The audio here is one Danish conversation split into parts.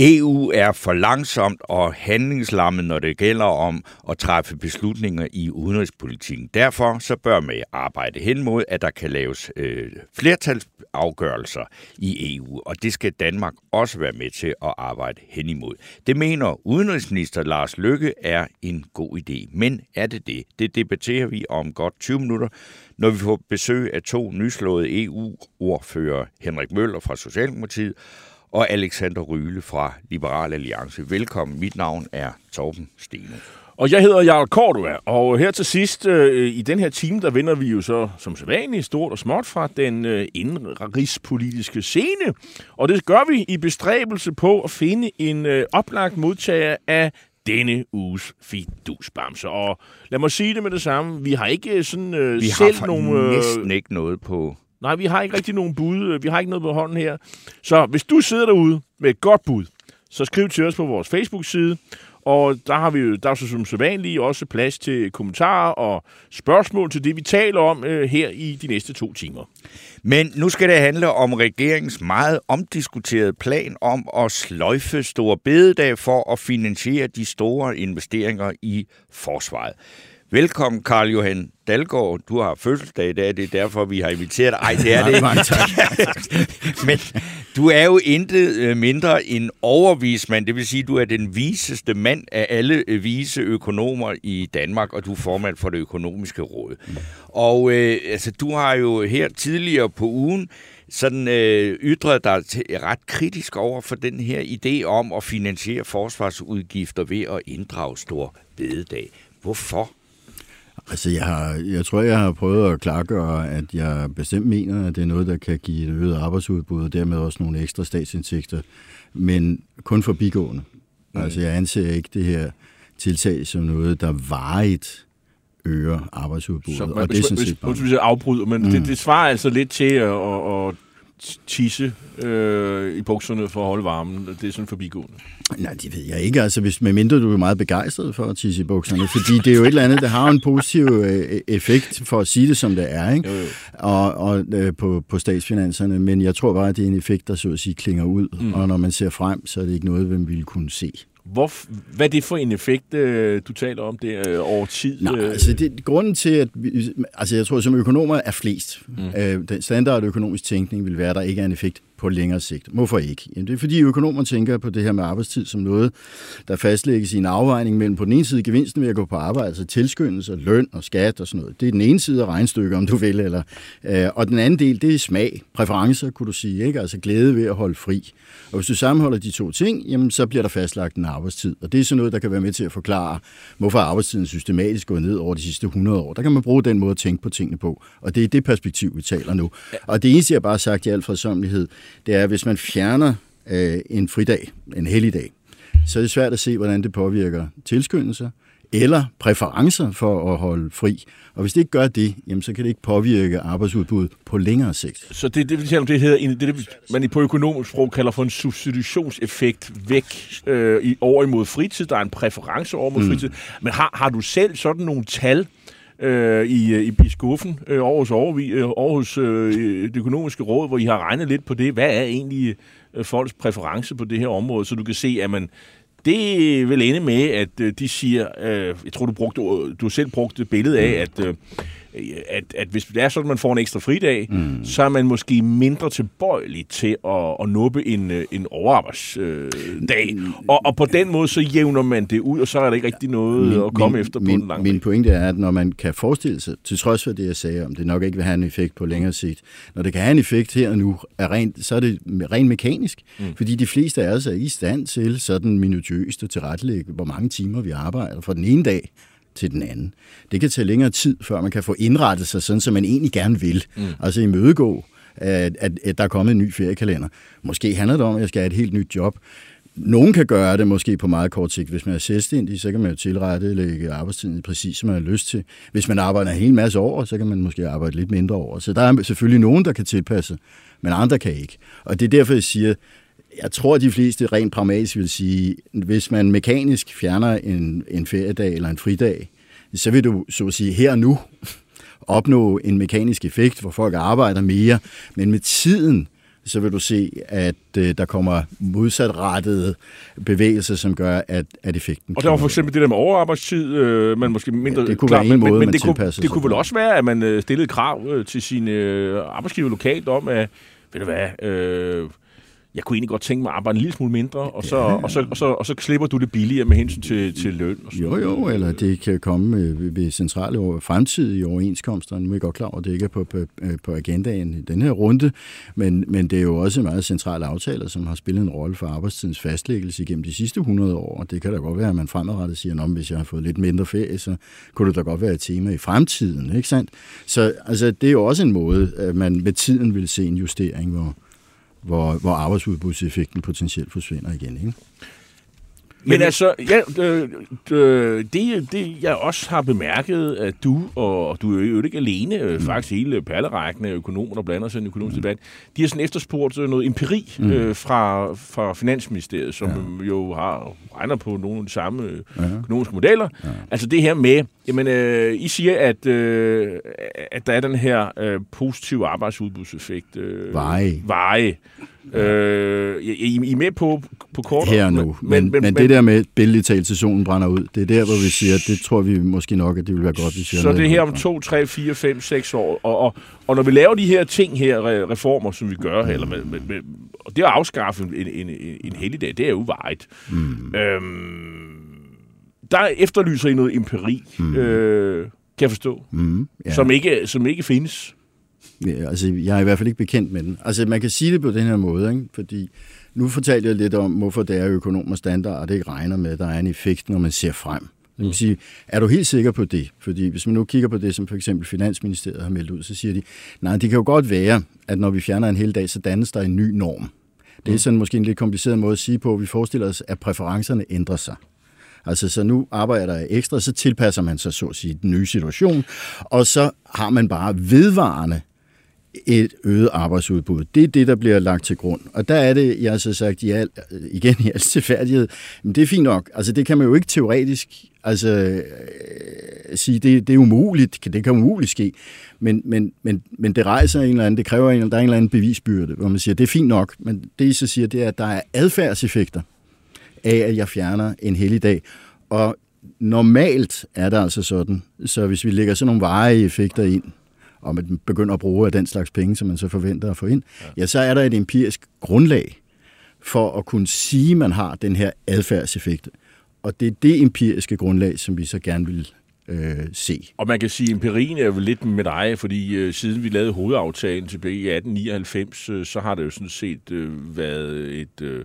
EU er for langsomt og handlingslammet, når det gælder om at træffe beslutninger i udenrigspolitikken. Derfor så bør man arbejde hen mod, at der kan laves øh, flertalsafgørelser i EU, og det skal Danmark også være med til at arbejde hen imod. Det mener udenrigsminister Lars Løkke er en god idé. Men er det det? Det debatterer vi om godt 20 minutter, når vi får besøg af to nyslåede EU-ordfører, Henrik Møller fra Socialdemokratiet og Alexander Ryle fra Liberal Alliance. Velkommen. Mit navn er Torben Steno. Og jeg hedder Jarl Cordua, og her til sidst øh, i den her time, der vender vi jo så som sædvanligt stort og småt fra den øh, indrigspolitiske scene. Og det gør vi i bestræbelse på at finde en øh, oplagt modtager af denne uges fidusbamser. Og lad mig sige det med det samme, vi har ikke sådan øh, Vi selv har nogle... nogle, næsten ikke noget på... Nej, vi har ikke rigtig nogen bud. Øh, vi har ikke noget på hånden her. Så hvis du sidder derude med et godt bud, så skriv til os på vores Facebook-side. Og der har vi jo, der er så som sædvanligt også plads til kommentarer og spørgsmål til det, vi taler om øh, her i de næste to timer. Men nu skal det handle om regeringens meget omdiskuterede plan om at sløjfe store bededag for at finansiere de store investeringer i forsvaret. Velkommen, Karl Johan Dalgaard. Du har fødselsdag i dag, det er derfor, vi har inviteret dig. Ej, det er det ikke. Men du er jo intet øh, mindre end overvismand, det vil sige, du er den viseste mand af alle øh, vise økonomer i Danmark, og du er formand for det økonomiske råd. Og øh, altså, du har jo her tidligere på ugen sådan øh, ytret dig til, ret kritisk over for den her idé om at finansiere forsvarsudgifter ved at inddrage stor bededag. Hvorfor? Altså, jeg, har, jeg tror, jeg har prøvet at klargøre, at jeg bestemt mener, at det er noget, der kan give et øget arbejdsudbud, og dermed også nogle ekstra statsindtægter, men kun for bigående. Mm. Altså, jeg anser ikke det her tiltag som noget, der varigt øger arbejdsudbuddet. Så, og det er sådan set bare... jeg afbryder, men mm. det, det svarer altså lidt til at, at, at tisse øh, i bukserne for at holde varmen. Det er sådan forbigående. Nej, det ved jeg ikke. Altså, hvis, medmindre du er meget begejstret for at tisse i bukserne, fordi det er jo et eller andet, der har en positiv øh, effekt, for at sige det som det er, ikke? Jo, jo. Og, og øh, på, på statsfinanserne, men jeg tror bare, at det er en effekt, der så at sige klinger ud, mm. og når man ser frem, så er det ikke noget, hvem ville kunne se. Hvor, hvad er det for en effekt, øh, du taler om der øh, over tid? Nej, øh? altså det, grunden til, at vi, altså jeg tror, som økonomer er flest. Mm. Øh, den standard økonomisk tænkning vil være, at der ikke er en effekt på længere sigt. Hvorfor ikke? Jamen, det er fordi økonomer tænker på det her med arbejdstid som noget, der fastlægges i en afvejning mellem på den ene side gevinsten ved at gå på arbejde, altså tilskyndelse, løn og skat og sådan noget. Det er den ene side af regnstykket, om du vil. Eller, øh, og den anden del, det er smag, præferencer, kunne du sige. Ikke? Altså glæde ved at holde fri. Og hvis du sammenholder de to ting, jamen, så bliver der fastlagt en arbejdstid. Og det er sådan noget, der kan være med til at forklare, hvorfor arbejdstiden systematisk gået ned over de sidste 100 år. Der kan man bruge den måde at tænke på tingene på. Og det er det perspektiv, vi taler nu. Og det eneste, jeg bare har sagt i al fredsomlighed, det er, at hvis man fjerner øh, en fridag, en helligdag, så er det svært at se, hvordan det påvirker tilskyndelser eller præferencer for at holde fri. Og hvis det ikke gør det, jamen, så kan det ikke påvirke arbejdsudbuddet på længere sigt. Så det, det, vi taler om, det hedder, en- det, det, man på økonomisk sprog kalder for en substitutionseffekt væk øh, i, over imod fritid. Der er en præference over mod mm. fritid. Men har, har du selv sådan nogle tal øh, i, øh, i, biskuffen øh, over hos, Aarhus, øh, Aarhus øh, øh, det økonomiske råd, hvor I har regnet lidt på det? Hvad er egentlig øh, folks præference på det her område, så du kan se, at man det vil ende med, at øh, de siger, øh, jeg tror, du, brugte, du selv brugte billedet af, at, øh, at, at hvis det er sådan, at man får en ekstra fridag, mm. så er man måske mindre tilbøjelig til at, at nuppe en, øh, en overarbejdsdag. Øh, og, og på den måde, så jævner man det ud, og så er der ikke rigtig noget min, at komme min, efter på min, den lange Min pointe er, at når man kan forestille sig, til trods for det, jeg sagde om, det nok ikke vil have en effekt på længere sigt, når det kan have en effekt her og nu, er rent, så er det rent mekanisk. Mm. Fordi de fleste af os er i stand til sådan minutiøst at tilrettelægge, hvor mange timer vi arbejder fra den ene dag til den anden. Det kan tage længere tid, før man kan få indrettet sig sådan, som man egentlig gerne vil. Mm. Altså imødegå at, at, at der er kommet en ny feriekalender. Måske handler det om, at jeg skal have et helt nyt job. Nogen kan gøre det måske på meget kort sigt. Hvis man er selvstændig, så kan man jo tilrette lægge arbejdstiden præcis, som man har lyst til. Hvis man arbejder en hel masse år, så kan man måske arbejde lidt mindre over. Så der er selvfølgelig nogen, der kan tilpasse, men andre kan ikke. Og det er derfor, jeg siger, jeg tror, at de fleste rent pragmatisk vil sige, hvis man mekanisk fjerner en, en feriedag eller en fridag, så vil du så at sige her og nu opnå en mekanisk effekt, hvor folk arbejder mere, men med tiden, så vil du se, at øh, der kommer modsatrettede bevægelser, som gør, at, at effekten Og der var for eksempel det der med overarbejdstid, øh, man måske mindre... Ja, det kunne klar, være en måde, men, men man det kunne, det sig kunne vel også være, at man øh, stillede krav øh, til sine øh, arbejdsgiver lokalt om, at, ved du hvad, øh, jeg kunne egentlig godt tænke mig at arbejde en lille smule mindre, og så, og så, og så, og så slipper du det billigere med hensyn til, til løn. Og sådan Jo, jo, eller det kan komme ved, ved centrale fremtidige overenskomster. Nu er jeg godt klar over, at det ikke er på, på, på agendaen i den her runde, men, men det er jo også meget centrale aftaler, som har spillet en rolle for arbejdstidens fastlæggelse igennem de sidste 100 år. Og det kan da godt være, at man fremadrettet siger, at hvis jeg har fået lidt mindre ferie, så kunne det da godt være et tema i fremtiden, ikke sandt? Så altså, det er jo også en måde, at man med tiden vil se en justering, hvor, hvor, hvor arbejdsudbudseffekten potentielt forsvinder igen. Ikke? Men altså, ja, øh, øh, det, det jeg også har bemærket, at du, og du er jo ikke alene, øh, faktisk hele perlerækken af økonomer, der blander sig i den økonomiske debat, de har sådan efterspurgt øh, noget empiri øh, fra, fra Finansministeriet, som ja. jo har regner på nogle af de samme øh, økonomiske modeller. Ja. Altså det her med, jamen, øh, I siger, at, øh, at der er den her øh, positive arbejdsudbudseffekt. Øh, Veje. Veje. Øh, I, I er med på, på kort her nu. Men, men, men, men det der med billedligt solen brænder ud, det er der, hvor vi siger, at det tror vi måske nok, at det vil være godt, vi Så det er her om 2, 3, 4, 5, 6 år. Og, og, og når vi laver de her ting her, re- reformer, som vi gør, eller med, med, med, og det at afskaffe en, en, en, en helligdag, det er jo vejet. Mm. Øhm, der efterlyser I noget empiri, mm. øh, kan jeg forstå, Mm, ja. som, ikke, som ikke findes. Ja, altså, jeg er i hvert fald ikke bekendt med den. Altså, man kan sige det på den her måde, ikke? fordi nu fortalte jeg lidt om, hvorfor det er at økonom og standard, det ikke regner med, at der er en effekt, når man ser frem. Det vil sige, er du helt sikker på det? Fordi hvis man nu kigger på det, som for eksempel Finansministeriet har meldt ud, så siger de, nej, det kan jo godt være, at når vi fjerner en hel dag, så dannes der en ny norm. Det er sådan måske en lidt kompliceret måde at sige på, at vi forestiller os, at præferencerne ændrer sig. Altså, så nu arbejder jeg ekstra, så tilpasser man sig, så at sige, den nye situation, og så har man bare vedvarende et øget arbejdsudbud. Det er det, der bliver lagt til grund. Og der er det, jeg har så sagt i al, igen i al tilfærdighed, men det er fint nok. Altså, det kan man jo ikke teoretisk altså, øh, sige, det, det er umuligt, det kan umuligt ske. Men, men, men, men det rejser en eller anden, det kræver en, der er en eller anden bevisbyrde, hvor man siger, det er fint nok, men det I så siger, det er, at der er adfærdseffekter af, at jeg fjerner en helligdag. Og normalt er det altså sådan, så hvis vi lægger sådan nogle varige effekter ind, og man begynder at bruge af den slags penge, som man så forventer at få ind, ja, ja så er der et empirisk grundlag for at kunne sige, at man har den her adfærdseffekt. Og det er det empiriske grundlag, som vi så gerne vil øh, se. Og man kan sige, at empirien er jo lidt med dig, fordi øh, siden vi lavede hovedaftalen tilbage i 1899, øh, så har det jo sådan set øh, været et... Øh,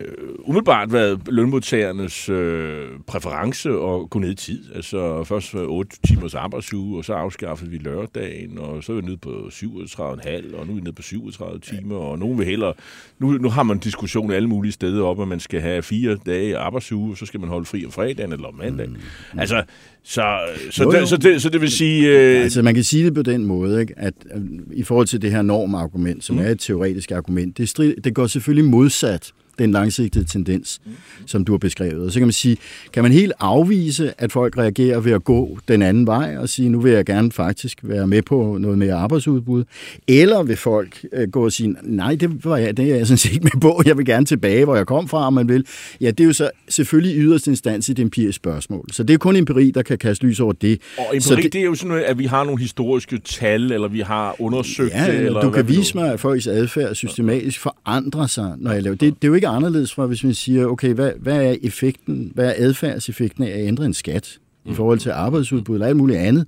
øh, umiddelbart været lønmodtagernes øh, præference at gå ned i tid. Altså først 8 timers arbejdsuge, og så afskaffede vi lørdagen, og så er vi nede på 37,5, og nu er vi nede på 37 timer, og nogen vil hellere... Nu, nu har man diskussion alle mulige steder om, at man skal have fire dage arbejdsuge, og så skal man holde fri om fredagen eller om mandagen. Mm. Altså, så, så, Jo, det, jo. så, det, så det vil sige... Øh, Altså man kan sige det på den måde, ikke? at øh, i forhold til det her normargument, som mm. er et teoretisk argument, det, strid, det går selvfølgelig modsat den langsigtede tendens, mm. som du har beskrevet. Så kan man sige, kan man helt afvise, at folk reagerer ved at gå den anden vej og sige, nu vil jeg gerne faktisk være med på noget mere arbejdsudbud, eller vil folk øh, gå og sige, nej, det, var jeg, det er jeg sådan set ikke med på, jeg vil gerne tilbage, hvor jeg kom fra, om man vil. Ja, det er jo så selvfølgelig i yderste instans et empirisk spørgsmål. Så det er kun empiri, der kan kaste lys over det. og Så empiri, det, det er jo sådan noget, at vi har nogle historiske tal, eller vi har undersøgt Ja, det. eller du kan vise mig, at folks adfærd systematisk forandrer sig, når jeg laver det. Det er jo ikke anderledes fra, hvis man siger, okay, hvad, hvad er effekten, hvad er adfærdseffekten af at ændre en skat? i forhold til arbejdsudbud eller alt muligt andet.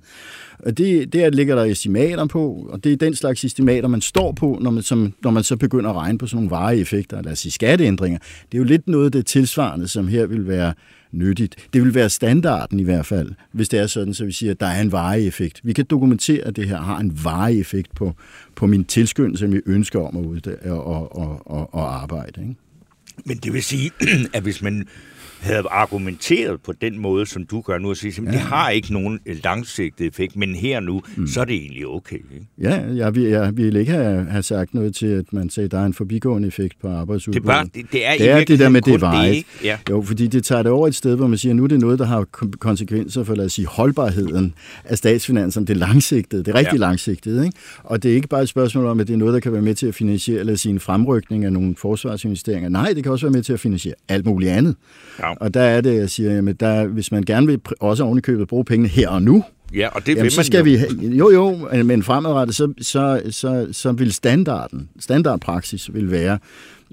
Og det, der ligger der estimater på, og det er den slags estimater, man står på, når man, som, når man så begynder at regne på sådan nogle varige effekter, lad os sige skatteændringer. Det er jo lidt noget af det tilsvarende, som her vil være nyttigt. Det vil være standarden i hvert fald, hvis det er sådan, så vi siger, at der er en varig effekt. Vi kan dokumentere, at det her har en varig effekt på, på min tilskyndelse, som vi ønsker om at ud og, og, og, og arbejde. Ikke? Men det vil sige, at hvis man havde argumenteret på den måde, som du gør nu, og sige, at ja. det har ikke nogen langsigtet effekt, men her nu, mm. så er det egentlig okay. Ikke? Ja, jeg vil, jeg vil ikke have, have sagt noget til, at man sagde, at der er en forbigående effekt på arbejdsudbuddet. Det, var, det, det er, det, er det der med det veje. Ja. Jo, fordi det tager det over et sted, hvor man siger, at nu er det noget, der har konsekvenser for, lad os sige, holdbarheden af statsfinanserne. Det er langsigtet, det er rigtig ja. langsigtet. Ikke? Og det er ikke bare et spørgsmål om, at det er noget, der kan være med til at finansiere, lad os sige, en fremrykning af nogle forsvarsinvesteringer. Nej, det kan også være med til at finansiere alt muligt andet. Ja. Og der er det, jeg siger, at der, hvis man gerne vil også ovenikøbet bruge pengene her og nu, Ja, og det Jamen, vil så man skal jo. vi have, jo jo, men fremadrettet, så, så, så, så vil standarden, standardpraksis vil være,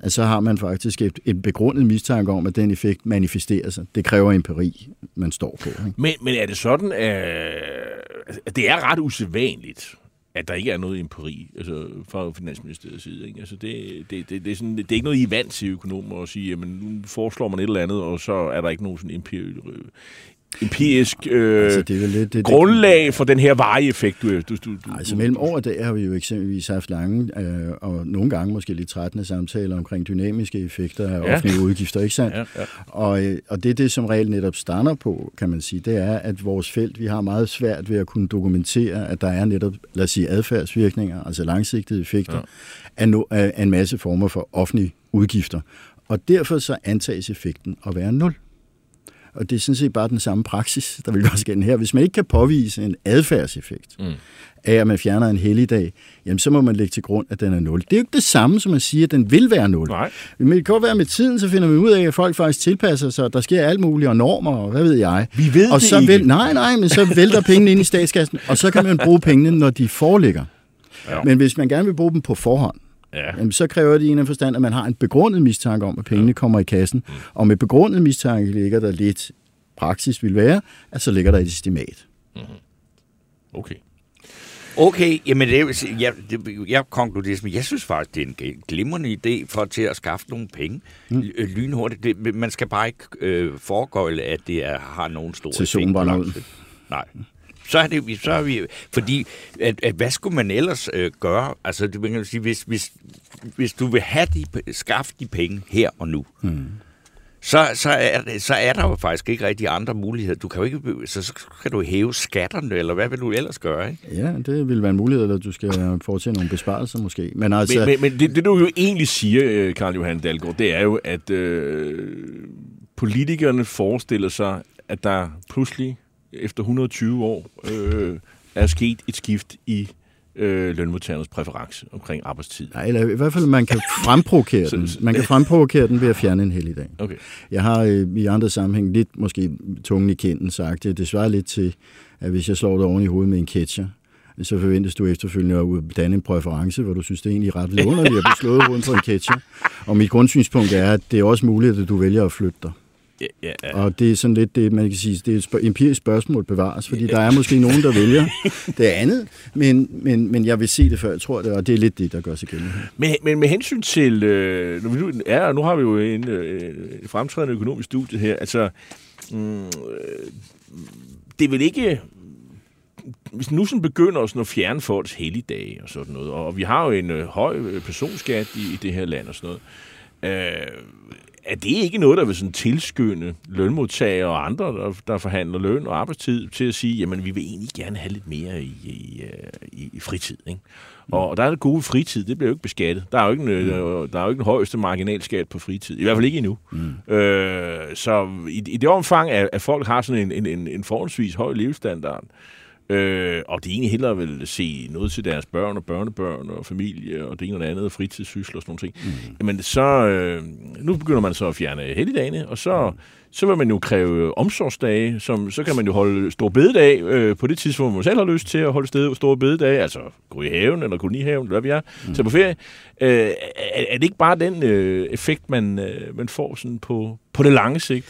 at så har man faktisk et, et begrundet mistanke om, at den effekt manifesterer sig. Det kræver empiri, man står på. Ikke? Men, men er det sådan, at det er ret usædvanligt, at der ikke er noget empiri altså, fra Finansministeriets side. Ikke? Altså, det, det, det, det, er sådan, det er ikke noget, I er vant til økonomer at sige, at nu foreslår man et eller andet, og så er der ikke nogen sådan empiri, empirisk øh, altså, det er lidt, det, grundlag for den her varige effekt, du... du, du altså mellem år og dag har vi jo eksempelvis haft lange, øh, og nogle gange måske lidt trættende samtaler omkring dynamiske effekter af ja. offentlige udgifter, ikke sandt? Ja, ja. Og, øh, og det er det, som regel netop stander på, kan man sige, det er, at vores felt, vi har meget svært ved at kunne dokumentere, at der er netop, lad os sige, adfærdsvirkninger, altså langsigtede effekter, ja. af, no, af en masse former for offentlige udgifter. Og derfor så antages effekten at være nul. Og det er sådan set bare den samme praksis, der vil også gælde her. Hvis man ikke kan påvise en adfærdseffekt mm. af, at man fjerner en helligdag, jamen så må man lægge til grund, at den er 0. Det er jo ikke det samme, som at sige, at den vil være 0. Nej. Men det kan godt være med tiden, så finder man ud af, at folk faktisk tilpasser sig, og der sker alt muligt, og normer, og hvad ved jeg. Vi ved og det så ikke. Vil, nej, nej, men så vælter pengene ind i statskassen, og så kan man bruge pengene, når de foreligger. Ja. Men hvis man gerne vil bruge dem på forhånd, Ja. Jamen, så kræver det i en forstand, at man har en begrundet mistanke om, at pengene ja. kommer i kassen. Mm. Og med begrundet mistanke ligger der lidt praksis vil være, at så ligger der et estimat. Mm-hmm. Okay. Okay, jamen det, jeg, det, jeg konkluderer, men jeg synes faktisk, det er en glimrende idé for til at skaffe nogle penge mm. lynhurtigt. Det, man skal bare ikke øh, foregøjle, at det er, har nogen stor Til. Nej. Så er det, så er vi, fordi, at, at, hvad skulle man ellers øh, gøre? Altså, det, man kan sige, hvis, hvis, hvis du vil have de, skaffe de penge her og nu, mm så, så, er, så er der jo faktisk ikke rigtig andre muligheder. Du kan jo ikke, så, så kan du hæve skatterne, eller hvad vil du ellers gøre? Ikke? Ja, det vil være en mulighed, eller du skal foretage nogle besparelser måske. Men, altså, men, men, men det, det, du jo egentlig siger, Karl Johan Dalgaard, det er jo, at øh, politikerne forestiller sig, at der pludselig efter 120 år øh, er sket et skift i øh, lønmodtagernes præference omkring arbejdstid. Nej, eller i hvert fald, man kan fremprovokere den. Man kan fremprovokere den ved at fjerne en helligdag. Okay. Jeg har øh, i andre sammenhæng lidt, måske tungen i kinden sagt, det, det svarer lidt til, at hvis jeg slår dig oven i hovedet med en catcher, så forventes du efterfølgende at danne en præference, hvor du synes, det er egentlig ret vidunderligt at blive slået rundt på en catcher. Og mit grundsynspunkt er, at det er også muligt, at du vælger at flytte dig. Ja, ja, ja. Og det er sådan lidt det, man kan sige, det er et spørg- empirisk spørgsmål bevares, fordi der er måske nogen, der vælger det andet, men, men, men jeg vil se det før, jeg tror det, og det er lidt det, der gør sig gældende. Men, men med hensyn til, øh, nu, nu, ja, nu har vi jo en øh, fremtrædende økonomisk studie her, altså, mm, øh, det er vel ikke, hvis nu sådan begynder sådan at fjerne folks helligdage og sådan noget, og vi har jo en øh, høj personskat i, i det her land og sådan noget, øh, er det ikke noget, der vil sådan tilskynde lønmodtagere og andre, der, der forhandler løn og arbejdstid, til at sige, jamen vi vil egentlig gerne have lidt mere i, i, i, i fritid, ikke? Og, og der er det gode fritid, det bliver jo ikke beskattet. Der er jo ikke, en, mm. der er jo ikke den højeste marginalskat på fritid. I hvert fald ikke endnu. Mm. Øh, så i, i det omfang, at, at folk har sådan en, en, en forholdsvis høj levestandard, Øh, og de egentlig hellere vil se noget til deres børn og børnebørn og familie og det ene og det andet, fritidssysler og sådan noget. Mm. Jamen, så, øh, nu begynder man så at fjerne helligdagene, og så, så vil man jo kræve omsorgsdage, som, så kan man jo holde stor bededag øh, på det tidspunkt, hvor man selv har lyst til at holde sted, store bededag, altså gå i haven eller kolonihaven, eller hvad vi er, mm. tage på ferie. Øh, er, er det ikke bare den øh, effekt, man, øh, man får sådan på, på det lange sigt?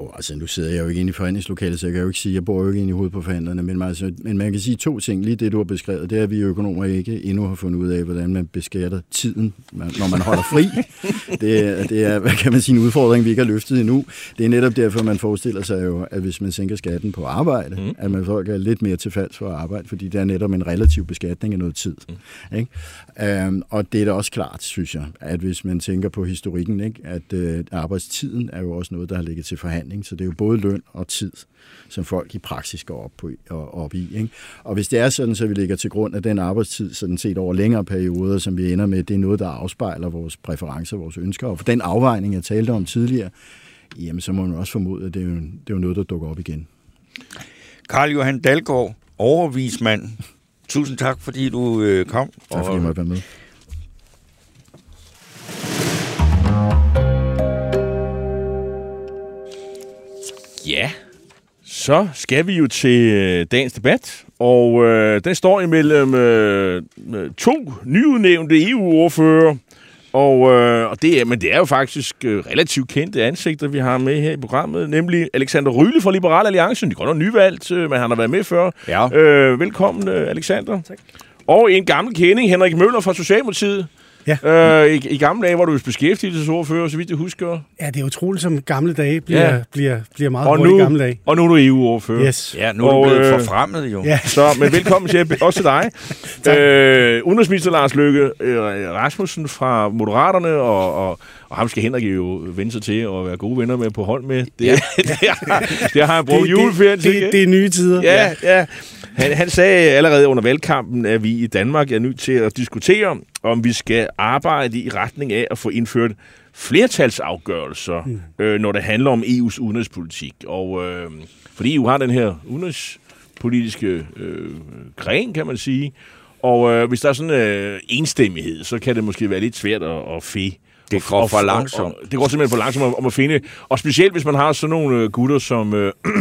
Jo, altså nu sidder jeg jo ikke inde i forhandlingslokalet, så jeg kan jo ikke sige, jeg bor jo ikke inde i hovedet på forhandlerne, men, altså, men man kan sige to ting. Lige det, du har beskrevet, det er, at vi økonomer ikke endnu har fundet ud af, hvordan man beskatter tiden, når man holder fri. det, er, det er, hvad kan man sige, en udfordring, vi ikke har løftet endnu. Det er netop derfor, man forestiller sig jo, at hvis man sænker skatten på arbejde, mm. at man folk er lidt mere tilfalds for at arbejde, fordi det er netop en relativ beskatning af noget tid. Mm. Ikke? Øh, og det er da også klart, synes jeg, at hvis man tænker på historikken, ikke, at øh, arbejdstiden er jo også noget, der har ligget til forhandling, så det er jo både løn og tid, som folk i praksis går op, på, og, op i. Ikke? Og hvis det er sådan, så vi ligger til grund af den arbejdstid, sådan set over længere perioder, som vi ender med, det er noget, der afspejler vores præferencer, vores ønsker, og for den afvejning, jeg talte om tidligere, jamen så må man også formode, at det er jo, det er jo noget, der dukker op igen. Karl Johan Dalgaard, overvismand. Tusind tak, fordi du øh, kom. Tak fordi jeg måtte være med. Ja, så skal vi jo til øh, dagens debat, og øh, den står imellem øh, to nyudnævnte EU-ordfører, og, øh, og det er, men det er jo faktisk øh, relativt kendte ansigter, vi har med her i programmet, nemlig Alexander Ryle fra Liberal Alliance. Det er godt nok nyvalgt, øh, men han har været med før. Ja. Øh, velkommen, øh, Alexander. Tak. Og en gammel kending, Henrik Møller fra Socialdemokratiet. Ja. Øh, i, I gamle dage var du beskæftigelsesordfører, så vidt jeg husker. Ja, det er utroligt, som gamle dage bliver, Ja. bliver, bliver meget Og nu, gamle dage. og nu er du EU-ordfører. Yes. Ja, nu er Og, du blevet øh, forfremmet jo. Ja. Så, men velkommen til, også til dig. øh, udenrigsminister Lars Løkke øh, Rasmussen fra Moderaterne, og, og, og ham skal Henrik jo vende sig til at være gode venner med på hold med. Det, ja. det, har, det har han brugt juleferien det, til. det, det er nye tider. Ja, ja. Han, han sagde allerede under valgkampen, at vi i Danmark er nødt til at diskutere, om vi skal arbejde i retning af at få indført flertalsafgørelser, mm. øh, når det handler om EU's udenrigspolitik. Og øh, fordi EU har den her udenrigspolitiske øh, gren, kan man sige, og øh, hvis der er sådan øh, enstemmighed, så kan det måske være lidt svært at, at fe. Det går Og- for og- langsomt. og- Det går simpelthen for langsomt om, om at finde. Og specielt hvis man har sådan nogle øh, gutter som øh,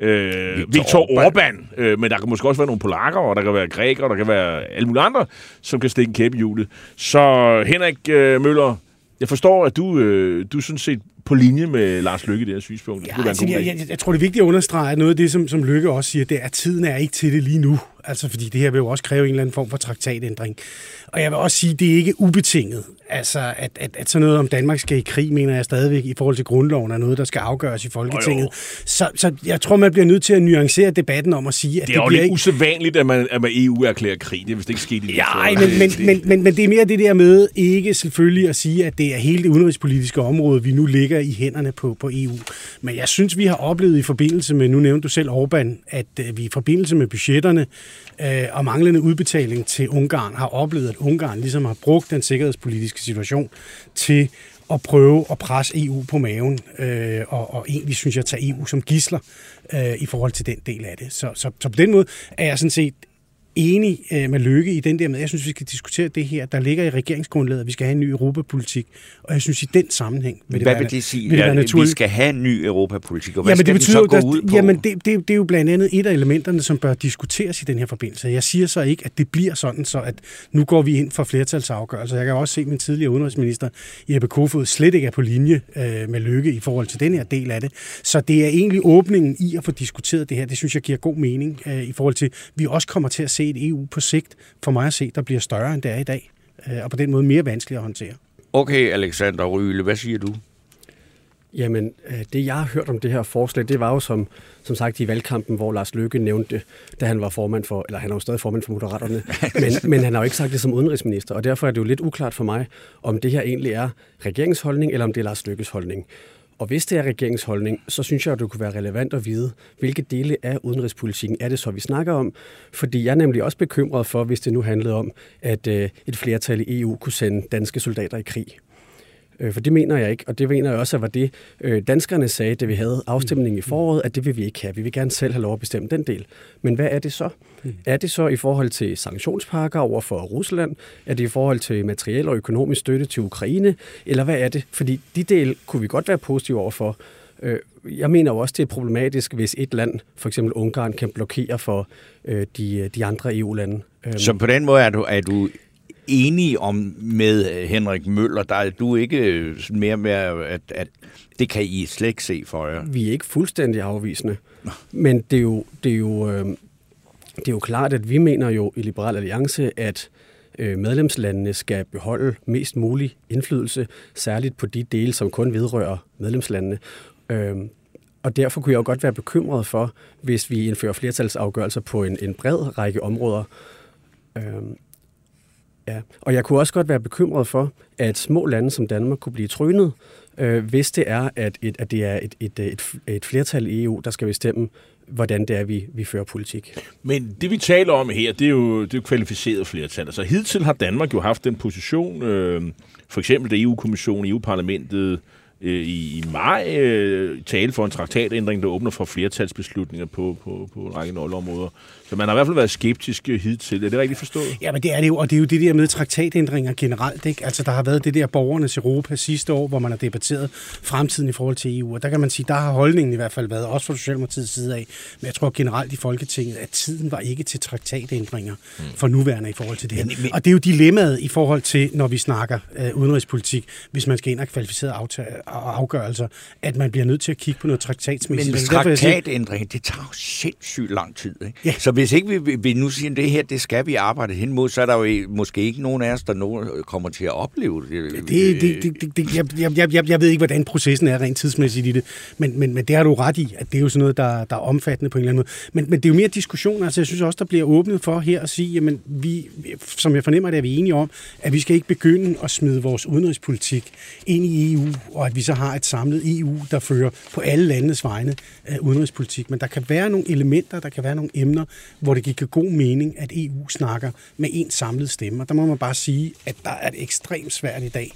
øh, Viktor Viktor Orbán. Orbán. Øh, men der kan måske også være nogle polakker, og der kan være grækere, og der kan være alle mulige andre, som kan stikke en kæppe i hjulet. Så Henrik øh, Møller, jeg forstår, at du, øh, du er sådan set på linje med Lars Lykke i det her synspunkt. Det Ja, altså, jeg, jeg, jeg tror, det er vigtigt at understrege, at noget af det, som, som Lykke også siger, det er, at tiden er ikke til det lige nu. Altså, fordi det her vil jo også kræve en eller anden form for traktatændring. Og jeg vil også sige, at det er ikke ubetinget. Altså, at, at, at sådan noget om Danmark skal i krig, mener jeg stadigvæk i forhold til grundloven, er noget, der skal afgøres i Folketinget. Så, så jeg tror, man bliver nødt til at nuancere debatten om at sige, at Det det, er jo bliver lidt ikke... usædvanligt, at man, at man EU erklærer krig. Det er vist ikke sket i Ja, historien. men, men, Det- men, men, men det er mere det der med ikke selvfølgelig at sige, at det er hele det udenrigspolitiske område, vi nu ligger i hænderne på, på EU. Men jeg synes, vi har oplevet i forbindelse med, nu nævnte du selv Orbán, at øh, vi i forbindelse med budgetterne øh, og manglende udbetaling til Ungarn har oplevet, at Ungarn ligesom har brugt den sikkerhedspolitiske situation til at prøve at presse EU på maven, øh, og, og egentlig synes jeg, tage EU som gisler øh, i forhold til den del af det. Så, så, så på den måde er jeg sådan set enig øh, med Lykke i den der med, jeg synes, vi skal diskutere det her. Der ligger i regeringsgrundlaget, at vi skal have en ny europapolitik, og jeg synes, i den sammenhæng vil det Hvad være, vil det sige? Vil det Ja, vi naturligt. skal have en ny europapolitik, og hvad Jamen, skal det betyder, den så gå ud på? jamen det, det, det er jo blandt andet et af elementerne, som bør diskuteres i den her forbindelse. Jeg siger så ikke, at det bliver sådan, så at nu går vi ind for flertalsafgørelser. Jeg kan også se, at min tidligere udenrigsminister Jeppe Kofod slet ikke er på linje øh, med lykke i forhold til den her del af det. Så det er egentlig åbningen i at få diskuteret det her. Det synes jeg giver god mening øh, i forhold til, at vi også kommer til at se et EU på sigt, for mig at se, der bliver større end det er i dag. Øh, og på den måde mere vanskeligt at håndtere. Okay, Alexander Ryle, hvad siger du? Jamen, øh, det jeg har hørt om det her forslag, det var jo som, som sagt i valgkampen, hvor Lars Løkke nævnte det, da han var formand for, eller han er jo stadig formand for Moderaterne, men, men han har jo ikke sagt det som udenrigsminister, og derfor er det jo lidt uklart for mig, om det her egentlig er regeringsholdning, eller om det er Lars Løkkes holdning. Og hvis det er regeringsholdning, så synes jeg, at det kunne være relevant at vide, hvilke dele af udenrigspolitikken er det så, vi snakker om. Fordi jeg er nemlig også bekymret for, hvis det nu handlede om, at øh, et flertal i EU kunne sende danske soldater i krig. Øh, for det mener jeg ikke, og det mener jeg også, at var det øh, danskerne sagde, da vi havde afstemningen i foråret, at det vil vi ikke have. Vi vil gerne selv have lov at bestemme den del. Men hvad er det så? Er det så i forhold til sanktionspakker over for Rusland? Er det i forhold til materiel og økonomisk støtte til Ukraine? Eller hvad er det? Fordi de del kunne vi godt være positive overfor. Øh, jeg mener jo også, det er problematisk, hvis et land, for eksempel Ungarn, kan blokere for de, de andre EU-lande. Øhm. Så på den måde er du, er du enig om med øh, Henrik Møller, der er du ikke øh, mere med, at, at det kan I slet ikke se for jer? Vi er ikke fuldstændig afvisende, men det er jo, det er jo, øh, det er jo klart, at vi mener jo i Liberal Alliance, at øh, medlemslandene skal beholde mest mulig indflydelse, særligt på de dele, som kun vedrører medlemslandene. Øhm, og derfor kunne jeg jo godt være bekymret for, hvis vi indfører flertalsafgørelser på en, en bred række områder. Øhm, ja. Og jeg kunne også godt være bekymret for, at små lande som Danmark kunne blive trynet, øh, hvis det er, at, et, at det er et, et, et, et flertal i EU, der skal bestemme, hvordan det er, vi, vi fører politik. Men det, vi taler om her, det er jo, det er kvalificeret flertal. Altså hidtil har Danmark jo haft den position, øh, for eksempel da EU-kommissionen, EU-parlamentet, øh, i, i maj øh, tale for en traktatændring, der åbner for flertalsbeslutninger på, på, på en række nøgleområder. Så man har i hvert fald været skeptisk hidtil. Er det rigtigt forstået? Ja, men det er det jo, og det er jo det der med traktatændringer generelt. Ikke? Altså, der har været det der borgernes Europa sidste år, hvor man har debatteret fremtiden i forhold til EU, og der kan man sige, der har holdningen i hvert fald været, også fra Socialdemokratiets side af, men jeg tror generelt i Folketinget, at tiden var ikke til traktatændringer mm. for nuværende i forhold til det her. Men, men, og det er jo dilemmaet i forhold til, når vi snakker øh, udenrigspolitik, hvis man skal ind og kvalificere afgørelser, at man bliver nødt til at kigge på noget traktatsmæssigt. Men traktatændring, det tager jo sindssygt lang tid. Ikke? Ja. Så hvis ikke vi, vi nu siger, at det her, det skal vi arbejde hen mod, så er der jo måske ikke nogen af os, der nogen kommer til at opleve det. det, det, det, det jeg, jeg, jeg, jeg ved ikke, hvordan processen er rent tidsmæssigt i det, men, men, men det har du ret i, at det er jo sådan noget, der, der er omfattende på en eller anden måde. Men, men det er jo mere diskussion, altså jeg synes også, der bliver åbnet for her at sige, jamen vi, som jeg fornemmer det, er vi enige om, at vi skal ikke begynde at smide vores udenrigspolitik ind i EU, og at vi så har et samlet EU, der fører på alle landenes vegne af udenrigspolitik. Men der kan være nogle elementer, der kan være nogle emner, hvor det giver god mening, at EU snakker med en samlet stemme. Og der må man bare sige, at der er det ekstremt svært i dag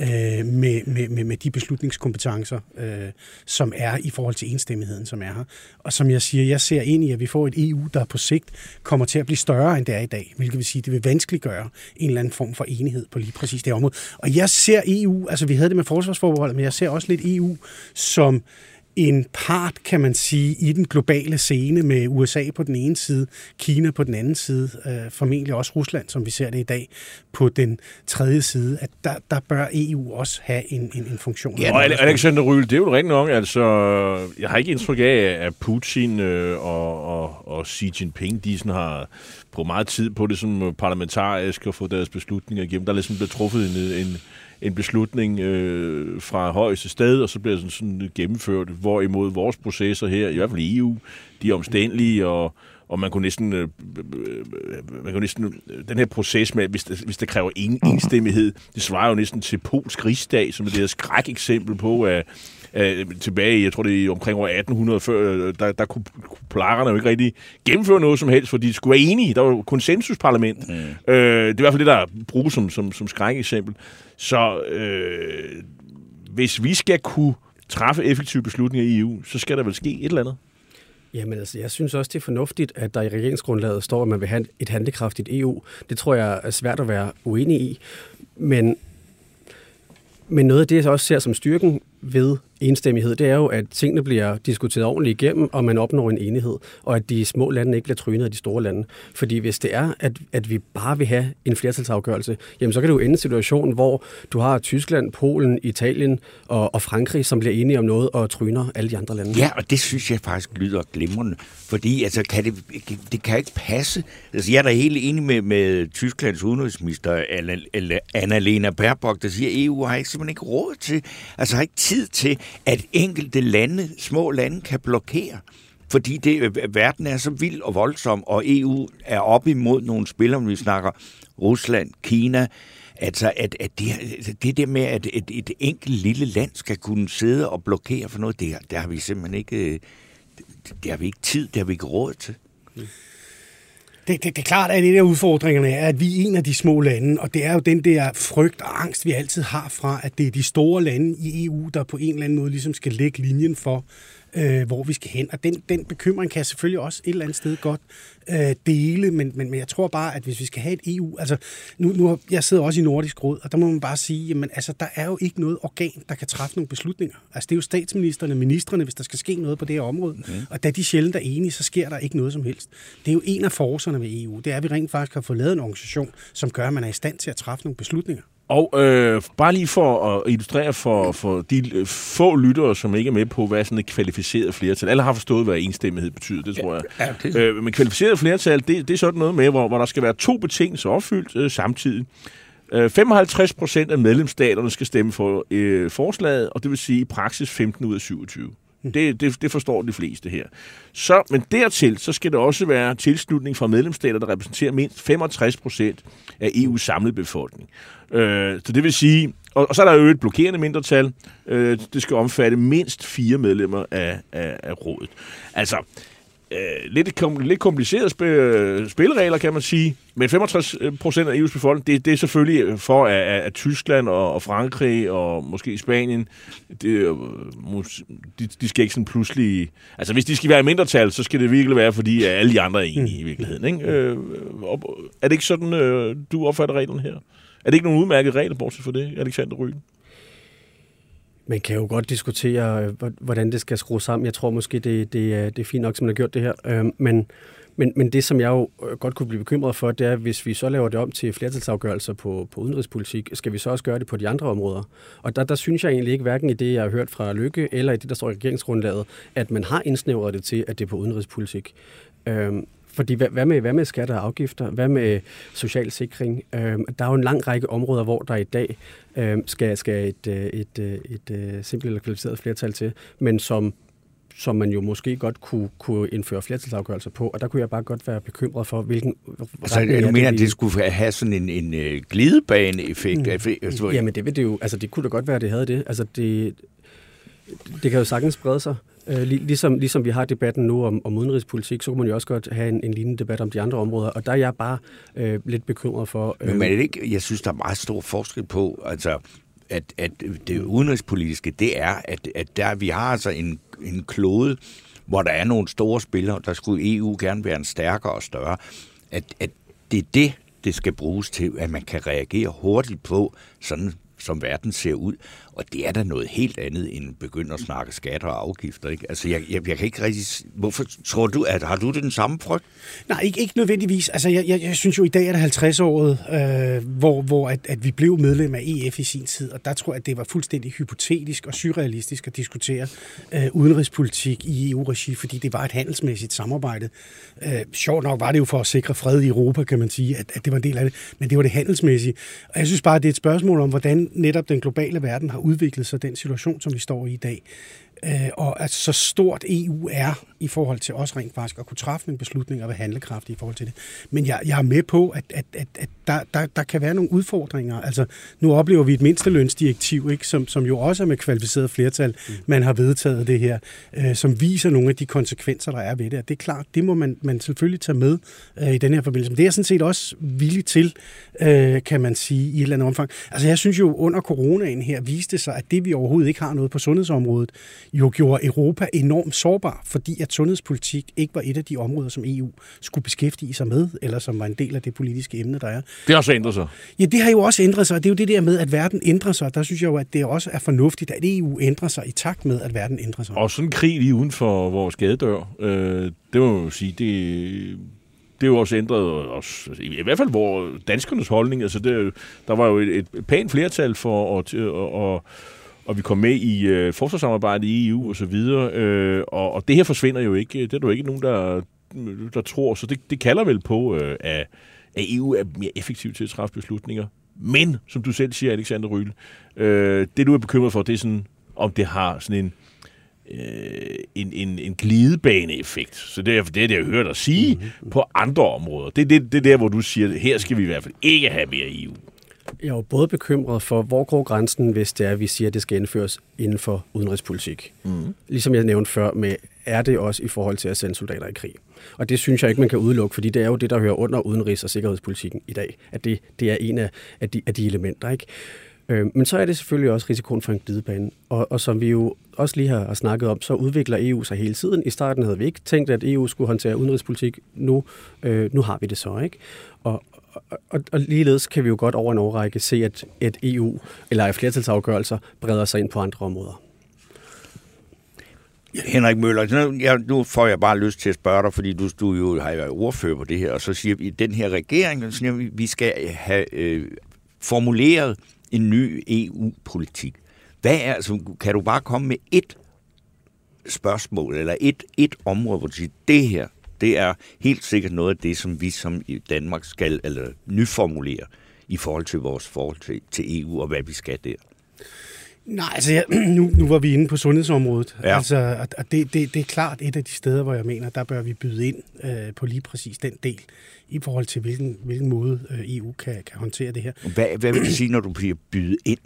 øh, med, med, med, med de beslutningskompetencer, øh, som er i forhold til enstemmigheden, som er her. Og som jeg siger, jeg ser ind i, at vi får et EU, der på sigt kommer til at blive større, end det er i dag. Hvilket vil sige, det vil vanskeliggøre en eller anden form for enighed på lige præcis det område. Og jeg ser EU, altså vi havde det med forsvarsforbeholdet, men jeg ser også lidt EU som en part, kan man sige, i den globale scene med USA på den ene side, Kina på den anden side, øh, formentlig også Rusland, som vi ser det i dag, på den tredje side, at der, der bør EU også have en, en, en funktion. Ja, og Alexander Ryl, det er jo rigtigt nok, altså, jeg har ikke indtryk af, at Putin øh, og, og, og Xi Jinping, de sådan har brugt meget tid på det som parlamentarisk og få deres beslutninger igennem. Der er ligesom blevet truffet en, en en beslutning øh, fra højeste sted, og så bliver den sådan gennemført, hvorimod vores processer her, i hvert fald i EU, de er omstændelige, og, og man kunne næsten, øh, man kunne næsten den her proces med, hvis det, hvis det kræver en, enstemmighed, det svarer jo næsten til polsk rigsdag, som er det her skræk eksempel på, at øh, tilbage, jeg tror det er omkring år 1800 før, der, der kunne polakkerne jo ikke rigtig gennemføre noget som helst, fordi de skulle være enige. Der var jo konsensusparlament. Mm. Øh, det er i hvert fald det, der bruges som, som, som skræk eksempel. Så øh, hvis vi skal kunne træffe effektive beslutninger i EU, så skal der vel ske et eller andet? Jamen altså, jeg synes også, det er fornuftigt, at der i regeringsgrundlaget står, at man vil have et handlekraftigt EU. Det tror jeg er svært at være uenig i. Men, men noget af det, jeg også ser som styrken ved enstemmighed, det er jo, at tingene bliver diskuteret ordentligt igennem, og man opnår en enighed, og at de små lande ikke bliver trynet af de store lande. Fordi hvis det er, at, at vi bare vil have en flertalsafgørelse, jamen så kan det jo ende en situation, hvor du har Tyskland, Polen, Italien og, og Frankrig, som bliver enige om noget og tryner alle de andre lande. Ja, og det synes jeg faktisk lyder glimrende, fordi altså, kan det, det kan ikke passe. Altså, jeg er da helt enig med, med Tysklands udenrigsminister Anna-Lena Baerbock, der siger, e at EU har ikke simpelthen ikke råd til, altså har ikke tid til at enkelte lande, små lande, kan blokere. Fordi det, øh, verden er så vild og voldsom, og EU er op imod nogle spillere, vi snakker Rusland, Kina, Altså, at, at det, det der med, at et, et enkelt lille land skal kunne sidde og blokere for noget, det, det har vi simpelthen ikke, øh, det, det har vi ikke tid, det har vi ikke råd til. Mm. Det, det, det er klart, at en af udfordringerne er, at vi er en af de små lande, og det er jo den der frygt og angst, vi altid har fra, at det er de store lande i EU, der på en eller anden måde ligesom skal lægge linjen for, øh, hvor vi skal hen. Og den, den bekymring kan jeg selvfølgelig også et eller andet sted godt øh, dele, men, men, men jeg tror bare, at hvis vi skal have et EU, altså nu, nu jeg sidder også i Nordisk Råd, og der må man bare sige, jamen altså der er jo ikke noget organ, der kan træffe nogle beslutninger. Altså det er jo statsministerne, ministerne, hvis der skal ske noget på det her område, mm. og da de sjældent er enige, så sker der ikke noget som helst. Det er jo en af forserne ved EU, det er, at vi rent faktisk har fået lavet en organisation, som gør, at man er i stand til at træffe nogle beslutninger. Og øh, bare lige for at illustrere for, for de øh, få lyttere, som ikke er med på, hvad sådan et kvalificeret flertal. Alle har forstået, hvad enstemmighed betyder, det tror jeg. Ja, det... øh, men kvalificeret flertal, det, det er sådan noget med, hvor, hvor der skal være to betingelser opfyldt øh, samtidig. Øh, 55 procent af medlemsstaterne skal stemme for øh, forslaget, og det vil sige i praksis 15 ud af 27. Mm. Det, det, det forstår de fleste her. Så, men dertil, så skal der også være tilslutning fra medlemsstater, der repræsenterer mindst 65 procent af EU's samlede befolkning. Øh, så det vil sige, og, og så er der jo et blokerende mindretal. Øh, det skal omfatte mindst fire medlemmer af, af, af rådet. Altså, øh, lidt, kom, lidt komplicerede sp- spilleregler, kan man sige. Men 65 procent af EU's befolkning, det, det er selvfølgelig for, at, at Tyskland og, og Frankrig og måske Spanien, det, øh, de, de skal ikke sådan pludselig... Altså, hvis de skal være i mindretal, så skal det virkelig være, fordi alle de andre er enige i virkeligheden. Ikke? Øh, er det ikke sådan, øh, du opfatter reglerne her? Er det ikke nogen udmærket regler, bortset for det, Alexander Ryen? Man kan jo godt diskutere, øh, hvordan det skal skrues sammen. Jeg tror måske, det, det, er, det er fint nok, som man har gjort det her. Øhm, men, men, men det, som jeg jo øh, godt kunne blive bekymret for, det er, hvis vi så laver det om til flertalsafgørelser på, på udenrigspolitik, skal vi så også gøre det på de andre områder? Og der, der synes jeg egentlig ikke, hverken i det, jeg har hørt fra Lykke, eller i det, der står i regeringsgrundlaget, at man har indsnævret det til, at det er på udenrigspolitik. Øhm, fordi hvad, hvad, med, hvad med skatter og afgifter? Hvad med social sikring? Øh, der er jo en lang række områder, hvor der i dag øh, skal, skal et, øh, et, et, et, et simpelt eller kvalificeret flertal til, men som som man jo måske godt kunne, kunne indføre flertalsafgørelser på, og der kunne jeg bare godt være bekymret for, hvilken... Altså, du mener, det, at det skulle have sådan en, en glidebane-effekt? Mm. Jamen, det vil det jo... Altså, det kunne da godt være, at det havde det. Altså, det, det kan jo sagtens sprede sig. Øh, ligesom, ligesom vi har debatten nu om, om udenrigspolitik, så kunne man jo også godt have en, en lignende debat om de andre områder, og der er jeg bare øh, lidt bekymret for... Øh, Men er det ikke, jeg synes, der er meget stor forskel på, altså, at, at det udenrigspolitiske, det er, at, at der, vi har altså en, en klode, hvor der er nogle store spillere, der skulle EU gerne være en stærkere og større, at, at det er det, det skal bruges til, at man kan reagere hurtigt på sådan som verden ser ud. Og det er da noget helt andet, end begynde at snakke skatter og afgifter. Ikke? Altså, jeg, jeg, jeg kan ikke rigtig... Hvorfor tror du, at har du den samme frygt? Nej, ikke, ikke nødvendigvis. Altså, jeg, jeg, jeg synes jo, i dag er det 50-året, øh, hvor, hvor at, at vi blev medlem af EF i sin tid, og der tror jeg, at det var fuldstændig hypotetisk og surrealistisk at diskutere øh, udenrigspolitik i EU-regi, fordi det var et handelsmæssigt samarbejde. Øh, sjovt nok var det jo for at sikre fred i Europa, kan man sige, at, at det var en del af det, men det var det handelsmæssige. Og jeg synes bare, at det er et spørgsmål om, hvordan netop den globale verden har udviklet sig den situation, som vi står i i dag. Øh, og at så stort EU er i forhold til os rent faktisk at kunne træffe en beslutning og være handlekraftig i forhold til det. Men jeg, jeg er med på, at, at, at, at der, der, der kan være nogle udfordringer. Altså, nu oplever vi et mindstelønsdirektiv, ikke, som, som jo også er med kvalificeret flertal, mm. man har vedtaget det her, øh, som viser nogle af de konsekvenser, der er ved det. Og det er klart, det må man, man selvfølgelig tage med øh, i den her forbindelse. Men det er jeg sådan set også villig til, øh, kan man sige, i et eller andet omfang. Altså, jeg synes jo, under coronaen her viste sig, at det vi overhovedet ikke har noget på sundhedsområdet, jo gjorde Europa enormt sårbar, fordi at sundhedspolitik ikke var et af de områder, som EU skulle beskæftige sig med, eller som var en del af det politiske emne, der er. Det har også ændret sig. Ja, det har jo også ændret sig, og det er jo det der med, at verden ændrer sig. Der synes jeg jo, at det også er fornuftigt, at EU ændrer sig i takt med, at verden ændrer sig. Og sådan en krig lige uden for vores gadedør, øh, det må jo sige, det, det er jo også ændret, også, i hvert fald hvor danskernes holdning, altså det, der var jo et, et pænt flertal for at, at, at og vi kom med i øh, forsvarssamarbejdet i EU og så videre, øh, og, og det her forsvinder jo ikke. Det er der jo ikke nogen, der, der tror, så det, det kalder vel på, øh, at, at EU er mere effektiv til at træffe beslutninger. Men, som du selv siger, Alexander Ryle, øh, det du er bekymret for, det er sådan, om det har sådan en, øh, en, en, en glidebane-effekt. Så det er det, er det jeg hører dig sige mm-hmm. på andre områder. Det er det, det er der, hvor du siger, at her skal vi i hvert fald ikke have mere EU. Jeg er jo både bekymret for, hvor går grænsen, hvis det er, at vi siger, at det skal indføres inden for udenrigspolitik. Mm. Ligesom jeg nævnte før med er det også i forhold til at sende soldater i krig. Og det synes jeg ikke, man kan udelukke, fordi det er jo det, der hører under udenrigs- og sikkerhedspolitikken i dag, at det, det er en af, af, de, af de elementer. Ikke? Øh, men så er det selvfølgelig også risikoen for en glidebane. Og, og som vi jo også lige har, har snakket om, så udvikler EU sig hele tiden. I starten havde vi ikke tænkt, at EU skulle håndtere udenrigspolitik. Nu, øh, nu har vi det så, ikke? Og, og, og, ligeledes kan vi jo godt over en årrække se, at et EU eller flertalsafgørelser breder sig ind på andre områder. Henrik Møller, nu, jeg, nu får jeg bare lyst til at spørge dig, fordi du, du jo har været ordfører på det her, og så siger vi, at den her regering, siger vi, vi skal have øh, formuleret en ny EU-politik. Hvad er, altså, kan du bare komme med et spørgsmål, eller et, et område, hvor du siger, det her, det er helt sikkert noget af det, som vi som i Danmark skal eller nyformulere i forhold til vores forhold til, til EU, og hvad vi skal der. Nej, altså ja, nu, nu var vi inde på sundhedsområdet. Ja. Altså, og det, det, det er klart et af de steder, hvor jeg mener, der bør vi byde ind øh, på lige præcis den del, i forhold til hvilken, hvilken måde øh, EU kan, kan håndtere det her. Hvad, hvad vil du sige, når du bliver bydet ind?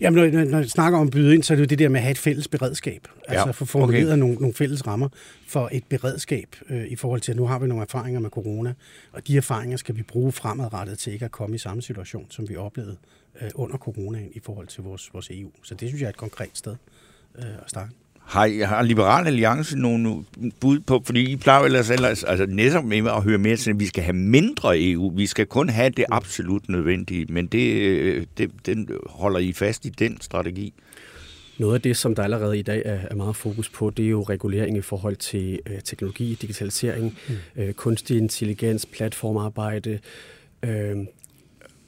Jamen, når, når, når jeg snakker om byde ind, så er det jo det der med at have et fælles beredskab. Altså Ja, få formuleret okay. nogle, nogle fælles rammer for et beredskab øh, i forhold til, at nu har vi nogle erfaringer med corona, og de erfaringer skal vi bruge fremadrettet til ikke at komme i samme situation, som vi oplevede øh, under coronaen i forhold til vores, vores EU. Så det synes jeg er et konkret sted øh, at starte. Har, har Liberal Alliance nogle bud på, fordi I plejer ellers, ellers altså netop med at høre mere til, at vi skal have mindre EU, vi skal kun have det absolut nødvendige, men det, øh, det, den holder I fast i den strategi? Noget af det, som der allerede i dag er, er meget fokus på, det er jo regulering i forhold til øh, teknologi, digitalisering, mm. øh, kunstig intelligens, platformarbejde. Øh,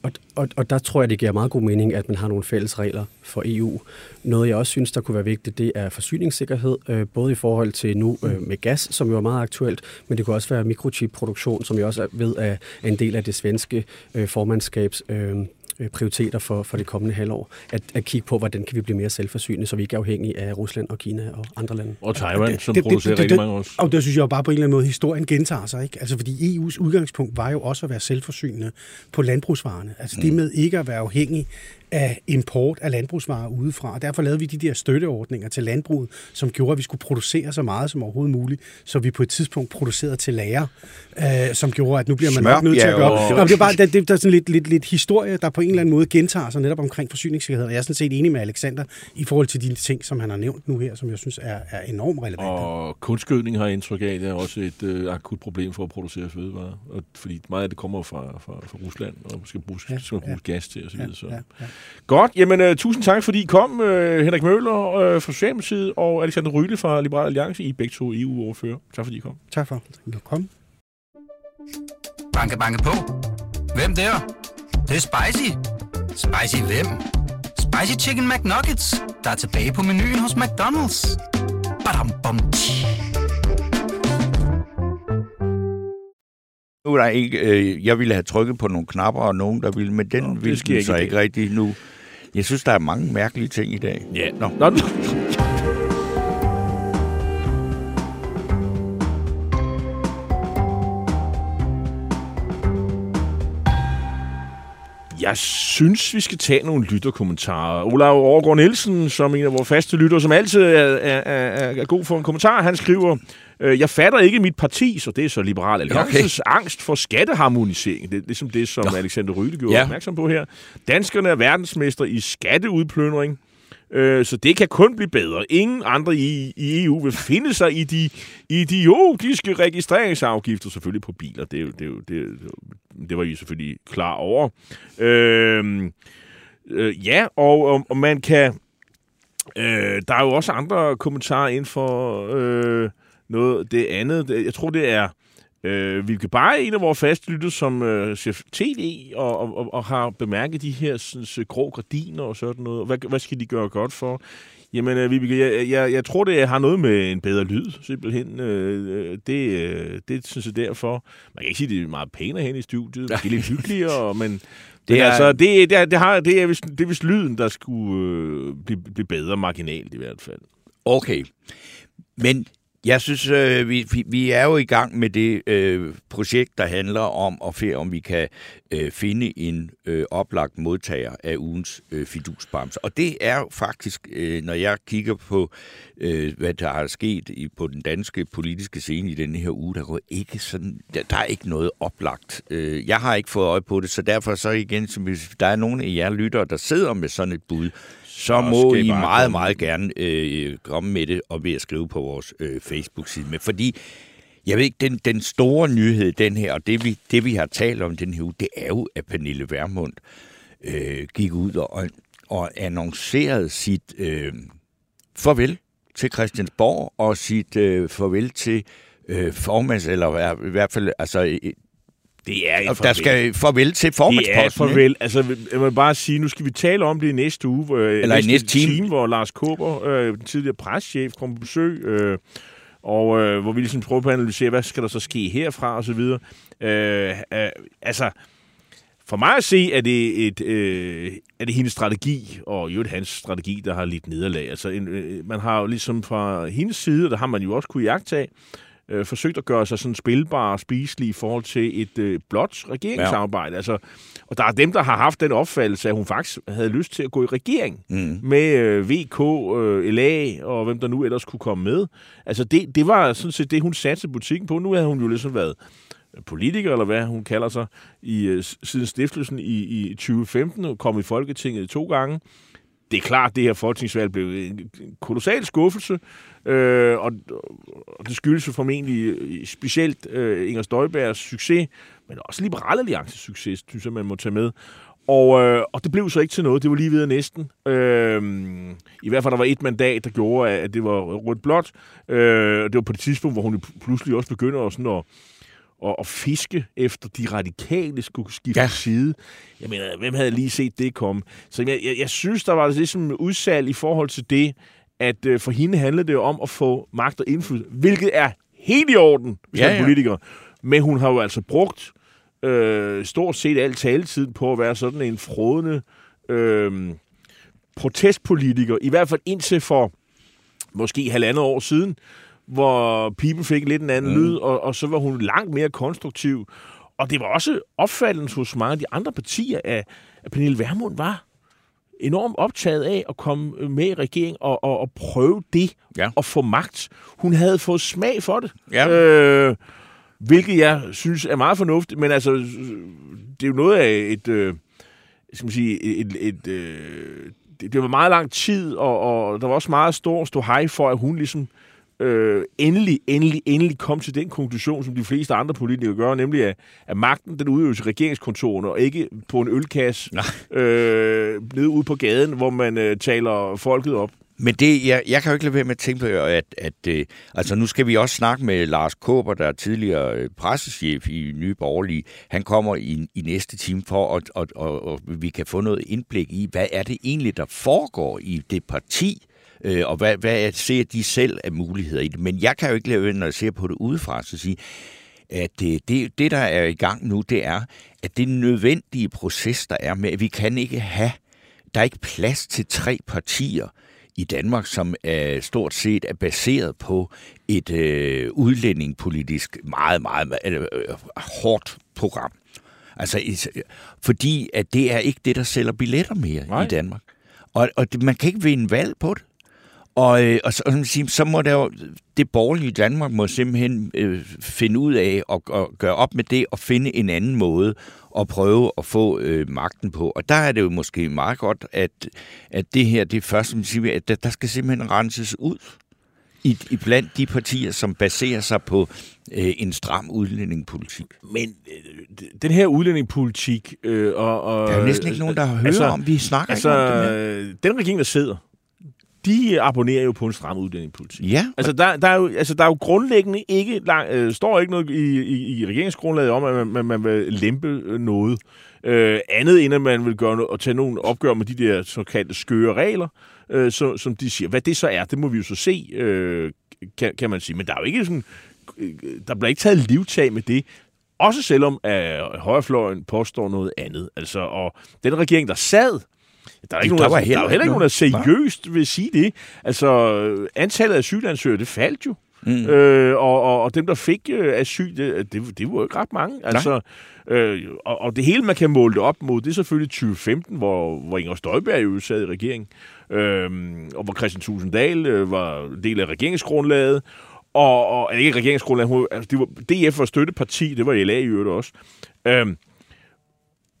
og, og, og der tror jeg, det giver meget god mening, at man har nogle fælles regler for EU. Noget, jeg også synes, der kunne være vigtigt, det er forsyningssikkerhed, øh, både i forhold til nu øh, med gas, som jo er meget aktuelt, men det kunne også være mikrochip-produktion, som jeg også ved er en del af det svenske øh, formandskabs øh, prioriteter for, for det kommende halvår. At, at kigge på, hvordan kan vi blive mere selvforsynende, så vi ikke er afhængige af Rusland og Kina og andre lande. Og Taiwan, som det- producerer det- rigtig det- mange også. Og det synes jeg jo bare på en eller anden måde, historien gentager sig. Ikke? Altså fordi EU's udgangspunkt var jo også at være selvforsynende på landbrugsvarerne. Altså det med ikke at være afhængig af import af landbrugsvarer udefra. Og derfor lavede vi de der støtteordninger til landbruget, som gjorde, at vi skulle producere så meget som overhovedet muligt, så vi på et tidspunkt producerede til lager, øh, som gjorde, at nu bliver man nok nødt til at gøre. Og- Nå, det er bare det, det, der er sådan lidt, lidt, lidt historie, der på en eller anden måde gentager sig netop omkring forsyningssikkerhed. Og jeg er sådan set enig med Alexander i forhold til de ting, som han har nævnt nu her, som jeg synes er, er enormt relevante. Og kunstgødning har jeg indtryk af, det er også et øh, akut problem for at producere fødevarer. Og, fordi meget af det kommer fra, fra, fra Rusland, og skal bruges, Ja, ja, skal bruges ja. gas til osv. Ja, så. ja, ja. Godt, jamen uh, tusind tak, fordi I kom, uh, Henrik Møller uh, fra Socialdemokratiet og Alexander Ryle fra Liberal Alliance. I er begge to EU-ordfører. Tak fordi I kom. Tak for, at kom. Banke, banke på. Hvem der? Det, det er spicy. Spicy hvem? Spicy Chicken McNuggets, der er tilbage på menuen hos McDonald's. Badum, bom, tji. Nu er der ikke, øh, jeg ville have trykket på nogle knapper, og nogen, der ville, men den Nå, ville den så ikke rigtig nu. Jeg synes, der er mange mærkelige ting i dag. Ja, Nå. Nå. Nå. Jeg synes, vi skal tage nogle lytterkommentarer. Olav Overgaard Nielsen, som en af vores faste lytter, som altid er, er, er, er god for en kommentar, han skriver, jeg fatter ikke mit parti, så det er så Liberal Alliances okay. angst for skatteharmonisering. Det er ligesom det, som Nå. Alexander Ryde gjorde Ja. opmærksom på her. Danskerne er verdensmester i skatteudplyndring. Øh, så det kan kun blive bedre. Ingen andre i, i EU vil finde sig i de idiotiske registreringsafgifter, selvfølgelig på biler. Det, det, det, jo- det var I selvfølgelig klar over. Øh, øh, ja, og, og, og man kan... Øh, der er jo også andre kommentarer inden for øh, noget det andet. Det- Jeg tror, det er øh, Vilke Bare, en af vores faste lytter, som øh, ser tv og, og, og, og har bemærket de her sådan, så grå gardiner og sådan noget. Hvad, hvad skal de gøre godt for? Jamen, øh, Vibeke, jeg, jeg, jeg tror, det har noget med en bedre lyd, simpelthen. Øh, det, øh, det synes jeg derfor. Man kan ikke sige, det er meget pænere hen i studiet. Det er lidt hyggeligere, men... Det er, er- altså, det, det, er, det, har, det, er vist, det er vist lyden, der skulle øh, blive, blive bedre marginalt i hvert fald. Okay. Men jeg synes, øh, vi, vi, vi er jo i gang med det øh, projekt, der handler om at se, om vi kan øh, finde en øh, oplagt modtager af ugens øh, fidusbamse. Og det er faktisk, øh, når jeg kigger på, øh, hvad der er sket i, på den danske politiske scene i denne her uge, der går ikke sådan, der, der er ikke noget oplagt. Øh, jeg har ikke fået øje på det, så derfor så igen, som hvis der er nogen af jer lyttere, der sidder med sådan et bud, så må I meget, komme. meget gerne øh, komme med det og ved at skrive på vores øh, Facebook-side. Men fordi, jeg ved ikke, den, den store nyhed, den her, og det vi, det vi har talt om den her uge, det er jo, at Pernille Vermund øh, gik ud og, og annoncerede sit øh, farvel til Christiansborg og sit øh, farvel til øh, formands, eller i hvert fald, altså, Det er et der skal farvel til Det er formandsposten. farvel. Altså, jeg vil bare sige, nu skal vi tale om det i næste uge. hvor- Eller i næste time. hvor Lars Kåber, øh, den tidligere preschef, kommer på besøg, øh, og øh, hvor vi ligesom prøver på at analysere, hvad skal der så ske herfra, og så videre. Øh, øh, altså, for mig at se, er det, et, øh, er det hendes strategi, og jo hans strategi, der har lidt nederlag. Altså, en, øh, man har jo ligesom fra hendes side, der har man jo også kunne jagtage, øh, forsøgt at gøre sig sådan spilbar og spiselig i forhold til et øh, blot regeringssamarbejde. Ja. Altså, og der er dem, der har haft den opfattelse, at hun faktisk havde lyst til at gå i regering Mm. med øh, VK, øh, LA og hvem der nu ellers kunne komme med. Altså det, det var sådan set det, hun satte butikken på. Nu havde hun jo ligesom været politiker, eller hvad hun kalder sig, i, øh, siden stiftelsen i, i 2015, og kom i Folketinget to gange. Det er klart, at det her folketingsvalg blev en kolossal skuffelse, øh, og, og det skyldes jo formentlig øh, specielt øh, Inger Støjbergs succes, men også Liberale Alliances succes, synes jeg, man må tage med. Og, øh, og det blev så ikke til noget. Det var lige ved næsten. Øh, I hvert fald, der var et mandat, der gjorde, at det var rødt-blåt. Øh, og det var på det tidspunkt, hvor hun pludselig også begynder at, sådan at, at, at fiske efter de radikale skulle skifte Ja. side. Jeg mener, hvem havde lige set det komme? Så jeg, jeg, jeg synes, der var ligesom udsalg i forhold til det, at øh, for hende handlede det jo om at få magt og indflydelse, hvilket er helt i orden, hvis Ja, man ja. politiker. Men hun har jo altså brugt øh, stort set al taletid på at være sådan en frådende øh, protestpolitiker, i hvert fald indtil for måske halvandet år siden, hvor People fik lidt en anden mm. lyd, og, og så var hun langt mere konstruktiv. Og det var også opfattelsen hos mange af de andre partier, at, at Pernille Vermund var enormt optaget af at komme med i regering og, og, og prøve det Ja. og få magt. Hun havde fået smag for det. Ja. Øh, hvilket jeg synes er meget fornuftigt, men altså, det er jo noget af et, øh, skal man sige, et, et, øh, det, det var meget lang tid, og, og der var også meget stor stå hej for, at hun ligesom øh, endelig, endelig, endelig kom til den konklusion, som de fleste andre politikere gør, nemlig at, at magten den udøves i regeringskontorene, og ikke på en ølkasse øh, nede ude på gaden, hvor man øh, taler folket op. Men det, jeg, jeg kan jo ikke lade være med at tænke på, at, at øh, altså nu skal vi også snakke med Lars Kåber, der er tidligere øh, pressechef i Nye Borgerlige. Han kommer i, i næste time for, at og, og, og vi kan få noget indblik i, hvad er det egentlig, der foregår i det parti, øh, og hvad, hvad er, ser de selv af muligheder i det. Men jeg kan jo ikke lade være, når jeg ser på det udefra, så sige, at det, det, det, der er i gang nu, det er, at det nødvendige proces, der er med, at vi kan ikke have, der er ikke plads til tre partier i Danmark, som er stort set er baseret på et øh, udlændingepolitisk meget, meget, meget øh, øh, hårdt program. Altså, fordi at det er ikke det, der sælger billetter mere Nej. i Danmark. Og, og det, man kan ikke vinde valg på det. Og, øh, og så, sige, så må der jo, det borgerlige Danmark må simpelthen øh, finde ud af og, og gøre op med det og finde en anden måde at prøve at få øh, magten på. Og der er det jo måske meget godt, at, at det her, det er først, som siger, at der, der skal simpelthen renses ud i, i blandt de partier, som baserer sig på øh, en stram udlændingepolitik. Men øh, den her udlændingepolitik... Øh, og, og, Der er jo næsten ikke nogen, der har hørt altså, om, vi snakker Altså, ikke om det øh, den regering, der sidder, de abonnerer jo på en stram udlændingepolitik. Ja, Altså der, der, er jo, altså, der er jo grundlæggende ikke, lang, øh, står ikke noget i, i, i regeringsgrundlaget om, at man, man, man vil lempe øh, noget. Øh, andet end at man vil gøre noget, og tage nogle opgør med de der såkaldte skøre regler, øh, så, som de siger. Hvad det så er, det må vi jo så se, øh, kan, kan man sige. Men der er jo ikke sådan, øh, der bliver ikke taget livtag med det. Også selvom at højrefløjen påstår noget andet. Altså, og den regering, der sad, der er, ikke Der nogen, var der, der er heller heller ikke nogen, der seriøst vil sige det. Altså, antallet af asylansøgere, det faldt jo. Mm. Øh, og, og, og dem, der fik øh, asyl, det, det, det var jo ikke ret mange. Altså, øh, og, og det hele, man kan måle det op mod, det er selvfølgelig 2015, hvor, hvor Inger Støjberg jo sad i regeringen, øh, og hvor Christian Tusinddal øh, var del af regeringsgrundlaget, og, og ikke regeringsgrundlaget, altså, det var, DF var støtteparti, det var LA i øvrigt også. Øh,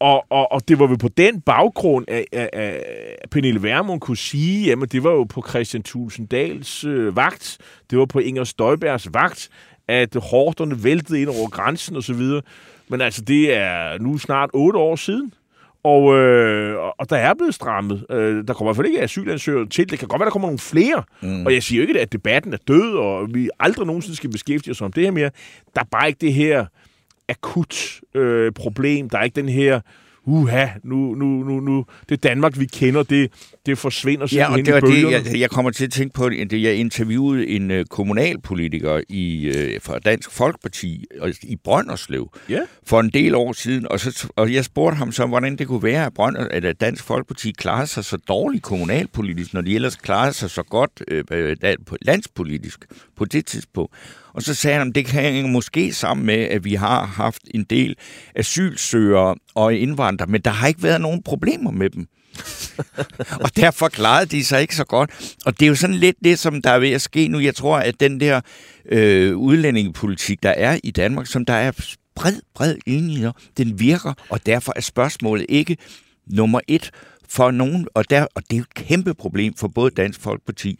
og, og, og det var vel på den baggrund, at, at, at Pernille Vermund kunne sige, jamen det var jo på Christian Tulsendals øh, vagt, det var på Inger Støjbergs vagt, at hårderne væltede ind over grænsen og så videre. Men altså, det er nu snart otte år siden, og, øh, og der er blevet strammet. Øh, der kommer i hvert fald ikke asylansøgere til. Det kan godt være, der kommer nogle flere. Mm. Og jeg siger jo ikke, at debatten er død, og vi aldrig nogensinde skal beskæftige os om det her mere. Der er bare ikke det her akut øh, problem. Der er ikke den her uha, nu, nu, nu, nu, det Danmark, vi kender, det, det forsvinder simpelthen ja, og det var det, jeg, jeg kommer til at tænke på, at jeg interviewede en uh, kommunalpolitiker i, uh, fra Dansk Folkeparti i Brønderslev ja. for en del år siden, og, så, og jeg spurgte ham så, hvordan det kunne være, at, Brønder, at Dansk Folkeparti klarede sig så dårligt kommunalpolitisk, når de ellers klarede sig så godt uh, landspolitisk på det tidspunkt. Og så sagde han, at det kan måske sammen med, at vi har haft en del asylsøgere og indvandrere, men der har ikke været nogen problemer med dem. og derfor klarede de sig ikke så godt. Og det er jo sådan lidt det, som der er ved at ske nu. Jeg tror, at den der øh, udlændingepolitik, der er i Danmark, som der er bred, bred enighed, den virker, og derfor er spørgsmålet ikke nummer et for nogen, og, der, og det er et kæmpe problem for både Dansk Folkeparti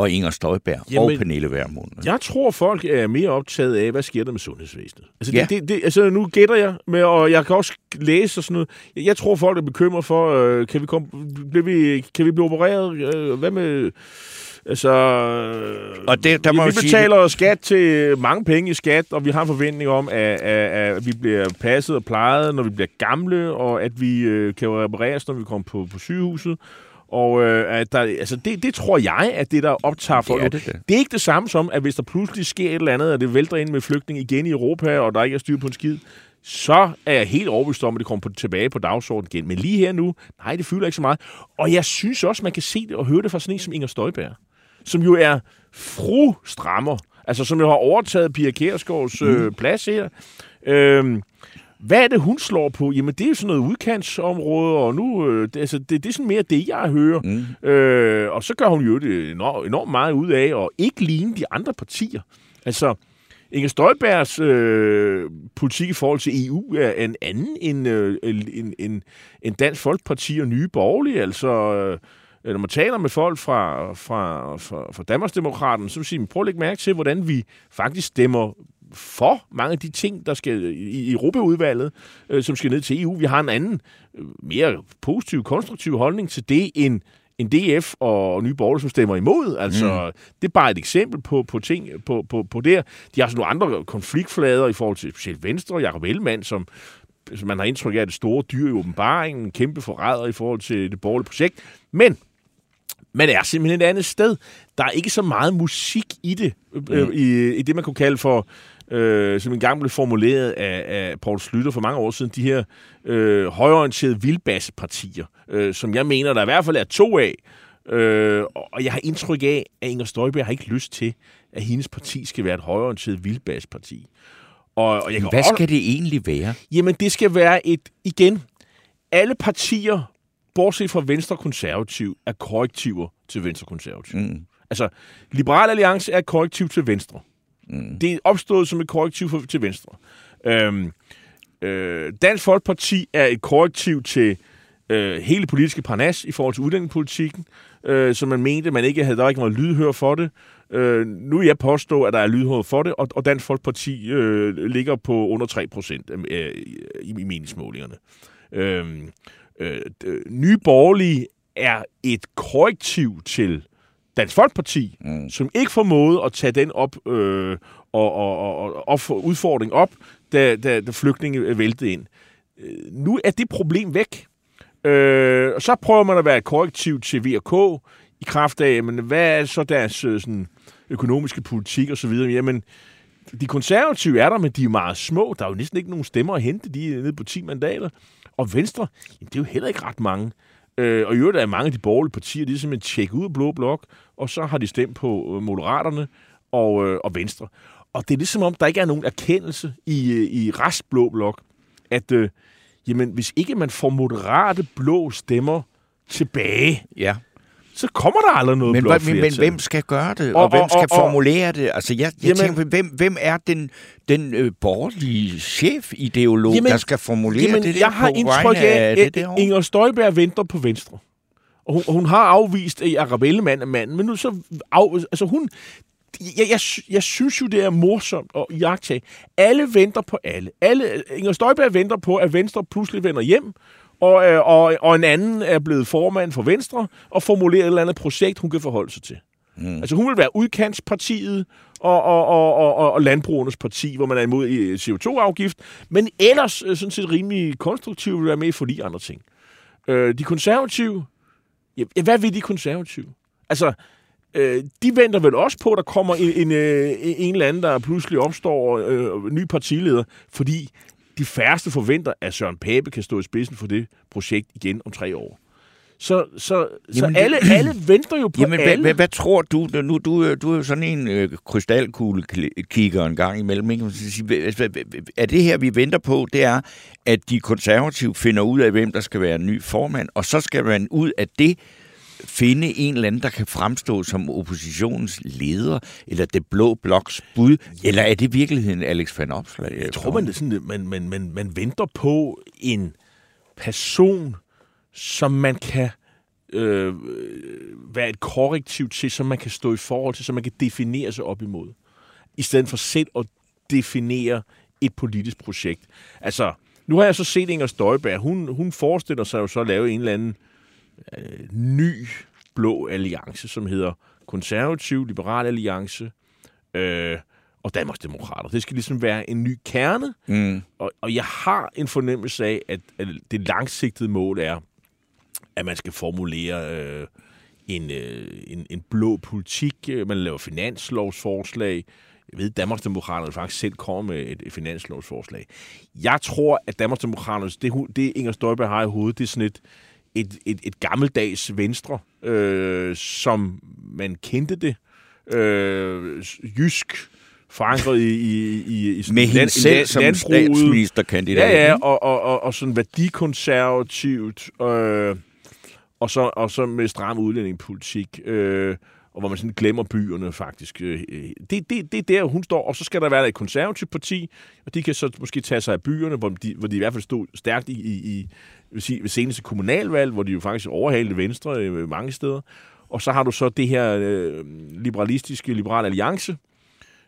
og Inger Støjberg Jamen, og Pernille Vermund. Jeg tror, folk er mere optaget af, hvad sker der med sundhedsvæsenet. Altså, ja. det, det, altså nu gætter jeg, med, og jeg kan også læse og sådan noget. Jeg tror, folk er bekymret for, øh, kan, vi komme, bliver vi, kan vi blive opereret? Øh, hvad med... Altså, og det, der må vi betaler sige... skat til mange penge i skat, og vi har en forventning om, at, at, at vi bliver passet og plejet, når vi bliver gamle, og at vi øh, kan repareres, når vi kommer på, på sygehuset. Og øh, at der, altså det, det tror jeg, at det, der optager folk. Det er, det, det. er ikke det samme som, at hvis der pludselig sker et eller andet, og det vælter ind med flygtning igen i Europa, og der ikke er styr på en skid, så er jeg helt overbevist om, at det kommer på, tilbage på dagsordenen igen. Men lige her nu, nej, det fylder ikke så meget. Og jeg synes også, man kan se det og høre det fra sådan en som Inger Støjberg, som jo er fru strammer, altså som jo har overtaget Pia Kærsgaards øh, mm. plads her. Øh, hvad er det, hun slår på? Jamen, det er jo sådan noget udkantsområde, og nu, øh, det, altså, det, det er sådan mere det, jeg hører. Mm. Øh, og så gør hun jo det enormt, enormt meget ud af, og ikke ligne de andre partier. Altså, Inger Støjbergs øh, politik i forhold til EU er en anden end, øh, end, end, end Dansk Folkeparti og Nye Borgerlige. Altså, øh, når man taler med folk fra, fra, fra, fra Danmarksdemokraterne, så vil sige, prøv at lægge mærke til, hvordan vi faktisk stemmer for mange af de ting, der skal i Europaudvalget, øh, som skal ned til EU. Vi har en anden, øh, mere positiv, konstruktiv holdning til det, end en DF og Nye Borgerlige, som stemmer imod. Altså, mm. det er bare et eksempel på, på ting på, på, på det. De har sådan nogle andre konfliktflader i forhold til specielt Venstre, Jacob Ellemann, som, som man har indtryk af det store dyr i åbenbaringen, en kæmpe forræder i forhold til det borgerlige projekt. Men man er simpelthen et andet sted. Der er ikke så meget musik i det, øh, mm. i, i det, man kunne kalde for øh, som engang blev formuleret af, af Poul Slytter for mange år siden, de her øh, højorienterede vildbassepartier, øh, som jeg mener, der i hvert fald er to af. Øh, og jeg har indtryk af, at Inger Støjberg har ikke lyst til, at hendes parti skal være et højorienteret vildbasseparti. Og, og jeg kan Hvad skal også... det egentlig være? Jamen, det skal være et, igen, alle partier, bortset fra Venstre Konservativ, er korrektiver til Venstre Konservativ. Mm. Altså, Liberal Alliance er et korrektiv til Venstre. Mm. Det er opstået som et korrektiv for, til Venstre. Øhm, øh, Dansk Folkeparti er et korrektiv til øh, hele politiske parnas i forhold til udlændingepolitikken, øh, som man mente, man ikke havde, der var ikke noget lydhør for det. Øh, nu vil jeg påstå, at der er lydhør for det, og, og Dansk Folkeparti øh, ligger på under 3 procent øh, i, i meningsmålingerne. Øh, øh, Nye Borgerlige er et korrektiv til Dansk Folkeparti, mm. som ikke formåede at tage den op øh, og, og, og, og udfordring op, da, da, da flygtninge væltede ind. Øh, nu er det problem væk. Øh, og så prøver man at være korrektiv til VK i kraft af, men hvad er så deres øh, sådan, økonomiske politik osv.? Jamen, de konservative er der, men de er meget små. Der er jo næsten ikke nogen stemmer at hente. De er nede på 10 mandater. Og Venstre, jamen, det er jo heller ikke ret mange. Øh, og i øvrigt er mange af de borgerlige partier, de er simpelthen tjekket ud af Blå Blok, og så har de stemt på øh, Moderaterne, og, øh, og Venstre. Og det er ligesom om, der ikke er nogen erkendelse i, øh, i restblå blok, at øh, jamen, hvis ikke man får moderate blå stemmer tilbage, Ja. så kommer der aldrig noget Men, blåt men, men hvem skal gøre det, og, Og- og hvem skal og- og- formulere det? Altså, jeg, jeg Jamen- tænker, hvem, hvem er den, den øh, borgerlige chefideolog, Jamen- der skal formulere Jamen, det der jeg har indtryk af, at? Inger Støjberg venter på Venstre. Og hun, og hun har afvist, at Arabelle mand er manden, men nu så... Af, altså hun... Jeg, jeg, jeg synes jo, det er morsomt at jagtage. Alle venter på alle. alle. Inger Støjberg venter på, at Venstre pludselig vender hjem, og, øh, og, og en anden er blevet formand for Venstre, og formulerer et eller andet projekt, hun kan forholde sig til. Mm. Altså hun vil være udkantspartiet og, og, og, og, og, landbrugernes parti, hvor man er imod øh, CO2-afgift, men ellers øh, sådan set rimelig konstruktiv vil være med for de andre ting. Øh, de konservative, ja, hvad vil de konservative? Altså, øh, de venter vel også på, at der kommer en, en, øh, en eller anden, der pludselig opstår øh, ny partileder, fordi de færreste forventer, at Søren Pape kan stå i spidsen for det projekt igen om tre år. Så, så, Jamen, så det- alle, alle venter jo på Jamen, hvad, alle. hvad, hvad tror du? Nu, du, er- du er jo sådan en øh, krystalkugle kigger en gang imellem. Ikke? Hvad- hvad- hvad- Er det her, vi venter på, det er, at de konservative finder ud af, hvem der skal være ny formand, og så skal man ud af det finde en eller anden, der kan fremstå som oppositionens leder, eller det blå bloks bud, eller er det i virkeligheden Alex van Opslag? Jeg tror, man, det sådan, man, man, man, man venter på en person, som man kan øh, være et korrektiv til, som man kan stå i forhold til, som man kan definere sig op imod. I stedet for selv at definere et politisk projekt. Altså, nu har jeg så set Inger Støjberg. Hun, hun forestiller sig jo så at lave en eller anden øh, ny blå alliance, som hedder Konservativ Liberal Alliance øh, og Danmarksdemokrater. Det skal ligesom være en ny kerne, Mm. og, og jeg har en fornemmelse af, at, at det langsigtede mål er, at man skal formulere øh, en, øh, en, en blå politik. Øh, Man laver finanslovsforslag. Jeg ved, at Danmarksdemokraterne faktisk selv kommer med et, et finanslovsforslag. Jeg tror, at Danmarksdemokraterne, det, det Inger Støjberg har i hovedet, det er sådan et, et, et, et gammeldags venstre, øh, som man kendte det. Øh, jysk, forankret i, i, i, i sådan Med hende land- selv land- som landbruget. statsministerkandidat. Ja, ja, og, og, og, og sådan værdikonservativt, øh, og, så, og så med stram udlændingepolitik, øh, og hvor man sådan glemmer byerne faktisk. Øh, øh, det, det, det er der, hun står, og så skal der være et konservativt parti, og de kan så måske tage sig af byerne, hvor de, hvor de i hvert fald stod stærkt i, i, i vil sige, ved seneste kommunalvalg, hvor de jo faktisk overhalede Venstre øh, mange steder. Og så har du så det her øh, liberalistiske Liberal Alliance,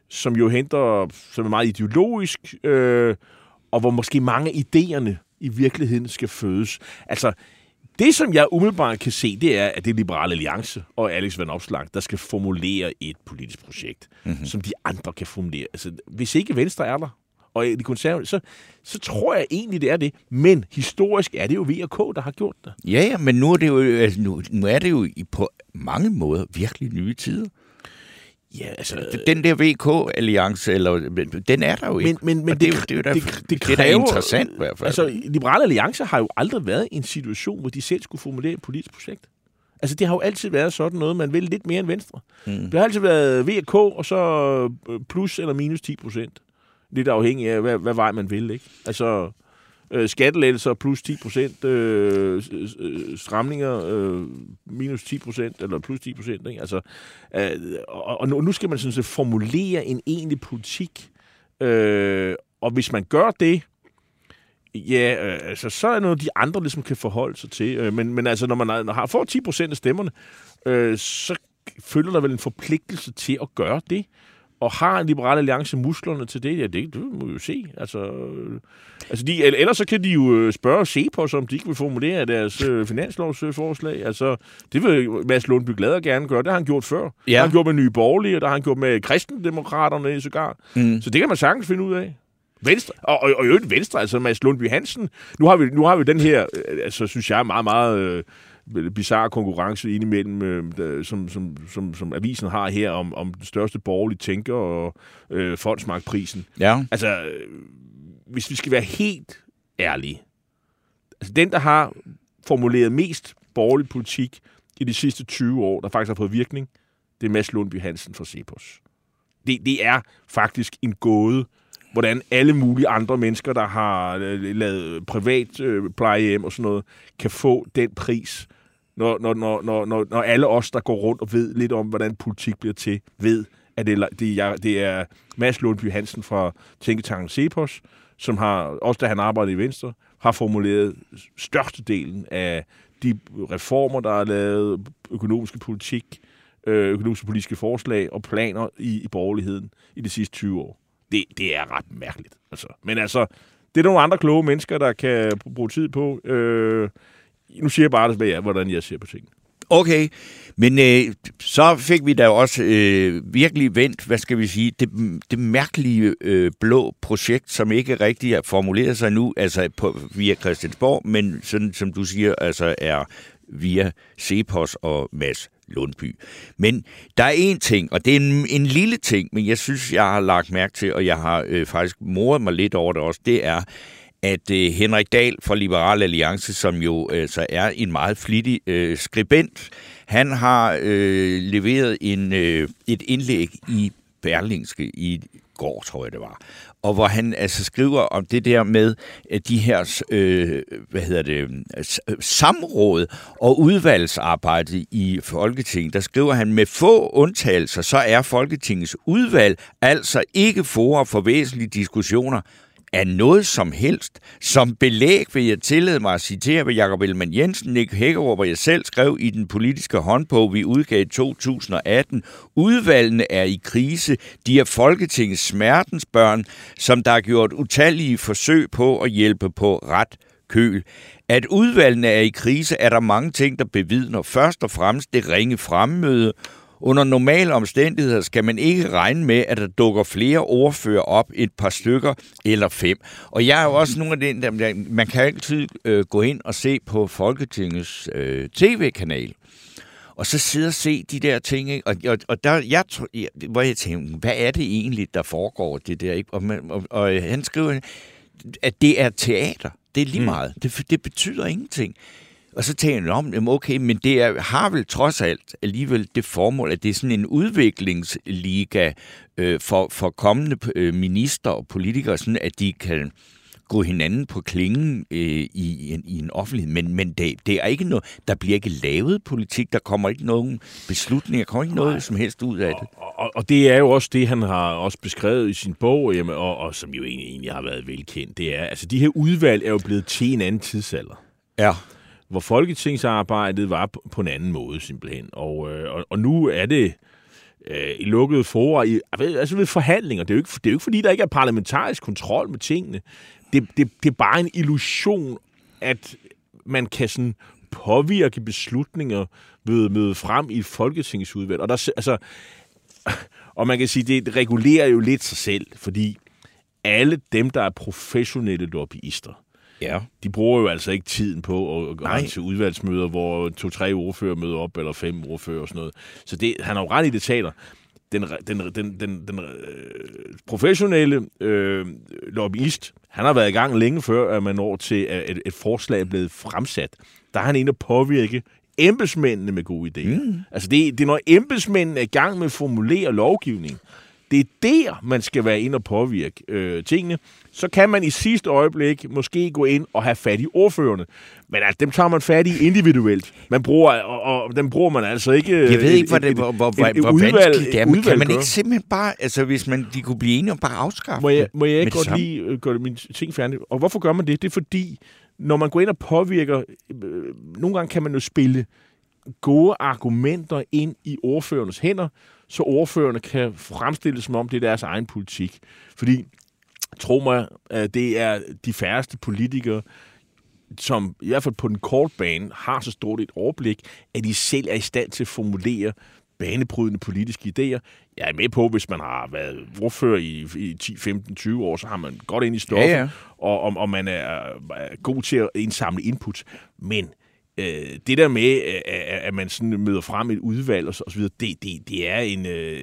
som jo henter, som er meget ideologisk, øh, og hvor måske mange af idéerne i virkeligheden skal fødes. Altså, det som jeg umiddelbart kan se, det er, at det er Liberal Alliance og Alex Van Opslag, der skal formulere et politisk projekt, mm-hmm. som de andre kan formulere. Altså, hvis ikke Venstre er der, og de konservative, så, så tror jeg egentlig, det er det. Men historisk er det jo VK, der har gjort det. Ja, ja, men nu er det jo, altså, nu, nu er det jo i- på mange måder virkelig nye tider. Ja, altså... Den der VK-alliance, eller, den er der jo ikke. Men, men, men det, er det, er det, det, det, det er da kræver, interessant i hvert fald. Altså, Liberale Alliance har jo aldrig været i en situation, hvor de selv skulle formulere et politisk projekt. Altså, det har jo altid været sådan noget, man vil lidt mere end Venstre. Mm. Det har altid været VK, og så øh, plus eller minus 10 procent. Lidt afhængig af, hvad, hvad vej man vil, ikke? Altså, øh, skattelettelser plus 10 procent, øh, stramninger øh, minus 10 procent, eller plus 10 procent, ikke? Altså, øh, og, og nu nu skal man sådan set formulere en egentlig politik, øh, og hvis man gør det, Ja, øh, altså, så er det noget, de andre ligesom kan forholde sig til. Øh, men, men altså, når man har, har får 10 procent af stemmerne, øh, så følger der vel en forpligtelse til at gøre det. Og har en liberal alliance musklerne til det? Ja, det, det må vi jo se. Altså, øh, altså de, eller- ellers så kan de jo øh, spørge Cepos, om de ikke vil formulere deres øh, finanslovsforslag. Altså, det vil Mads Lundby Glad gerne gøre. Det har han gjort før. Ja. Det har han gjort med Nye Borgerlige, og det har han gjort med kristendemokraterne sågar. Mm. Så det kan man sagtens finde ud af. Venstre, og, og, og i øvrigt Venstre, altså Mads Lundby Hansen. Nu har vi, nu har vi den her, øh, altså synes jeg, meget, meget øh, bizarre konkurrence indimellem, øh, som, som, som, som avisen har her, om, om den største borgerlige tænker og øh, fondsmarkprisen. ja. Altså, øh, hvis vi skal være helt ærlige, altså den, der har formuleret mest borgerlig politik i de sidste 20 år, der faktisk har fået virkning, det er Mads Lundby Hansen fra Cepos. det, det er faktisk en gåde, hvordan alle mulige andre mennesker, der har øh, lavet privat øh, plejehjem og sådan noget, kan få den pris, når, når, når, når, når, når alle os, der går rundt og ved lidt om, hvordan politik bliver til, ved, at det, det, er, det er Mads Lundby Hansen fra Tænketanken Cepos, som har, også da han arbejdede i Venstre, har formuleret størstedelen af de reformer, der er lavet, økonomiske politik, øh, økonomiske politiske forslag og planer i, i borgerligheden i de sidste 20 år. Det, det er ret mærkeligt. Altså. Men altså, det er nogle andre kloge mennesker, der kan bruge tid på. Øh, nu siger jeg bare, hvad jeg, hvordan jeg ser på tingene. Okay, men øh, så fik vi da også øh, virkelig vendt, hvad skal vi sige, det, det mærkelige øh, blå projekt, som ikke rigtig er formuleret sig nu, altså på, via Christiansborg, men sådan som du siger, altså er via Cepos og Mads Lundby. Men der er en ting, og det er en, en lille ting, men jeg synes, jeg har lagt mærke til, og jeg har øh, faktisk moret mig lidt over det også, det er, at øh, Henrik Dahl fra Liberal Alliance, som jo så er en meget flittig øh, skribent, han har øh, leveret en, øh, et indlæg i Berlingske i går, tror jeg det var, og hvor han altså skriver om det der med de her øh, hvad hedder det, samråd og udvalgsarbejde i Folketinget. Der skriver han, med få undtagelser, så er Folketingets udvalg altså ikke for for væsentlige diskussioner af noget som helst. Som belæg vil jeg tillade mig at citere, hvad Jakob Ellemann Jensen, Nick Hækkerup og jeg selv skrev i den politiske håndbog, vi udgav i 2018. Udvalgene er i krise. De er Folketingets smertensbørn, som der har gjort utallige forsøg på at hjælpe på ret køl. At udvalgene er i krise, er der mange ting, der bevidner. Først og fremmest det ringe fremmøde, under normale omstændigheder skal man ikke regne med, at der dukker flere ordfører op, et par stykker eller fem. Og jeg er jo også nogle af den, der man kan altid øh, gå ind og se på Folketingets øh, tv-kanal. Og så sidde og se de der ting, ikke? Og, og, og der, jeg, hvor jeg tænkte, hvad er det egentlig, der foregår, det der, ikke? Og, man, og, og han skriver, at det er teater. Det er lige mm. meget. Det, det betyder ingenting. Og så tænker jeg om, okay, men det er, har vel trods alt alligevel det formål, at det er sådan en udviklingsliga øh, for, for kommende øh, minister og politikere, sådan at de kan gå hinanden på klingen øh, i, en, i en offentlighed. Men, men det, det er ikke noget, der bliver ikke lavet politik, der kommer ikke nogen beslutninger, der kommer ikke noget som helst ud af det. Og, og, og det er jo også det, han har også beskrevet i sin bog, jamen, og, og som jo egentlig, egentlig har været velkendt, det er, altså de her udvalg er jo blevet til en anden tidsalder. Ja hvor folketingsarbejdet var på en anden måde simpelthen. Og, øh, og, og nu er det øh, i lukkede forer, i, altså ved forhandlinger. Det er, jo ikke, det er jo ikke, fordi der ikke er parlamentarisk kontrol med tingene. Det, det, det er bare en illusion, at man kan sådan påvirke beslutninger ved at møde frem i et folketingsudvalg. Og, der, altså, og man kan sige, det regulerer jo lidt sig selv, fordi alle dem, der er professionelle lobbyister, Ja. De bruger jo altså ikke tiden på at gå til udvalgsmøder, hvor to-tre ordfører møder op, eller fem ordfører og sådan noget. Så det, han har jo ret i det taler. Den, den, den, den, den øh, professionelle øh, lobbyist, han har været i gang længe før, at man når til, at et, et forslag er blevet fremsat. Der er han inde at påvirke embedsmændene med gode idéer. Mm. Altså det, det er når embedsmændene er i gang med at formulere lovgivning, det er der, man skal være ind og påvirke øh, tingene. Så kan man i sidste øjeblik måske gå ind og have fat i ordførende. Men altså, dem tager man fat i individuelt. Man bruger, og, og dem bruger man altså ikke... Jeg ved ikke, hvor, det, hvor, hvor, hvor, hvor udvalg, vanskeligt det er, men kan man ikke simpelthen bare... Altså, hvis man, de kunne blive enige om bare afskaffe Må jeg, må jeg ikke godt lige øh, gøre min ting færdig? Og hvorfor gør man det? Det er fordi, når man går ind og påvirker... Øh, nogle gange kan man jo spille gode argumenter ind i ordførernes hænder, så ordførerne kan fremstille som om det er deres egen politik. Fordi, tro mig, det er de færreste politikere, som i hvert fald på den korte bane har så stort et overblik, at de selv er i stand til at formulere banebrydende politiske idéer. Jeg er med på, hvis man har været ordfører i, i 10, 15, 20 år, så har man godt ind i stoffet, ja, ja. Og, og, og man er, er god til at indsamle input. Men øh, det der med, at, at man sådan møder frem et udvalg og så, og så videre, det, det, det, er en, øh,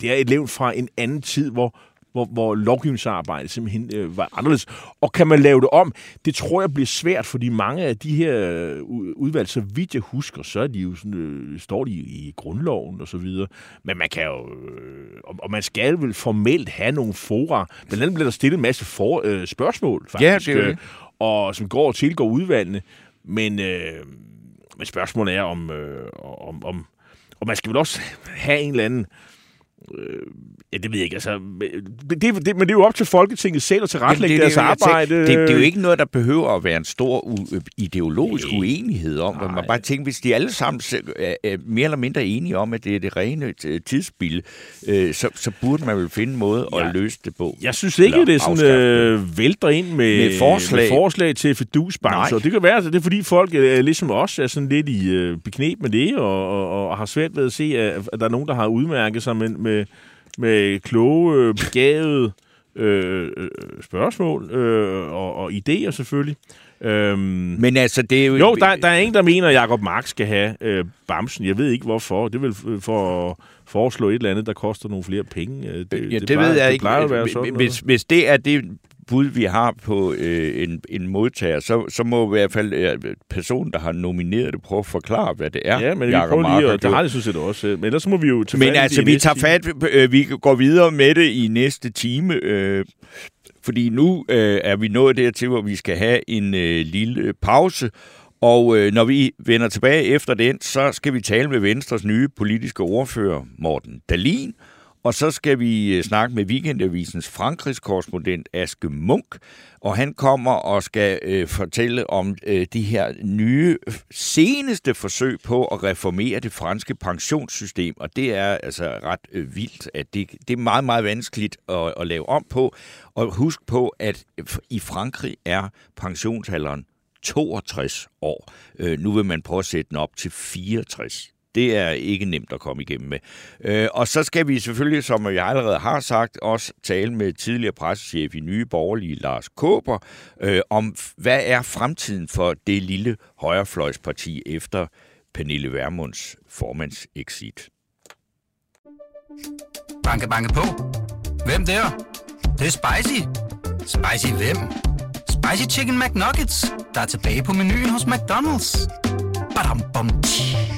det er et levn fra en anden tid, hvor hvor, hvor lovgivningsarbejdet simpelthen øh, var anderledes. Og kan man lave det om? Det tror jeg bliver svært, fordi mange af de her øh, udvalg, så vidt jeg husker, så er de jo sådan, øh, står de i grundloven og så videre. Men man kan jo... Øh, og, og man skal vel formelt have nogle fora. Blandt andet bliver der stillet en masse for, øh, spørgsmål, faktisk, Ja, det er jo det. øh, og som går til går udvalgene. Men, øh, men spørgsmålet er, om, øh, om, om, om man skal vel også have en eller anden... Øh, ja, det ved jeg ikke. Altså, det, det, det, men det er jo op til Folketinget selv at tilrettelægge Jamen, deres det, jeg arbejde. det, det er jo ikke noget, der behøver at være en stor u- ideologisk uenighed om. Men man bare tænker, hvis de alle sammen er, er mere eller mindre enige om, at det er det rene øh, tidsspil, øh, så, så burde man vel finde en måde Ja. at løse det på. Jeg synes ikke, Eller det er sådan, øh, vælter ind med, Med forslag. med forslag til fedusbank. Nej. Så det kan være, at det er fordi folk, øh, ligesom os, er sådan lidt i øh, beknep med det, og, og, og har svært ved at se, at, at der er nogen, der har udmærket sig med, med, med kloge, øh, begavede øh, øh, spørgsmål øh, og, og idéer selvfølgelig. Øhm, Men altså, det er jo... jo, der, der er en, der mener, at Jacob Mark skal have øh, Bamsen. Jeg ved ikke, hvorfor. Det øh, for at foreslå et eller andet, der koster nogle flere penge. Øh, Det, ja, det, plejer, ved jeg det ikke. plejer at være sådan noget. hvis, hvis det er det bud, vi har på øh, en, en modtager, så, så må i hvert fald øh, personen, der har nomineret det, prøve at forklare, hvad det er. Ja, men vi Jacob prøver Mark lige, og det har det sådan set også. øh, Men ellers så må vi jo tage Men altså, vi tager fat, øh, vi går videre med det i næste time, øh, fordi nu øh, er vi nået dertil, hvor vi skal have en øh, lille pause. Og øh, når vi vender tilbage efter den, så skal vi tale med Venstres nye politiske ordfører, Morten Dalin. Og så skal vi øh, snakke med Weekendavisens Frankrigskorrespondent Aske Munk, og han kommer og skal øh, fortælle om øh, de her nye, seneste forsøg på at reformere det franske pensionssystem, og det er altså ret øh, vildt, at det, det er meget, meget vanskeligt at, at lave om på. Og husk på, at i Frankrig er pensionsalderen 62 år. Øh, nu vil man prøve at sætte den op til 64. Det er ikke nemt at komme igennem med. Øh, og så skal vi selvfølgelig, som jeg allerede har sagt, også tale med tidligere pressechef i Nye Borgerlige, Lars Kåber, øh, om hvad er fremtiden for det lille højrefløjsparti efter Pernille Vermunds formandseksit. Banke, banke på. Hvem der? Det, det er spicy. Spicy hvem? Spicy Chicken McNuggets, der er tilbage på menuen hos McDonald's. Badum, bom, tji.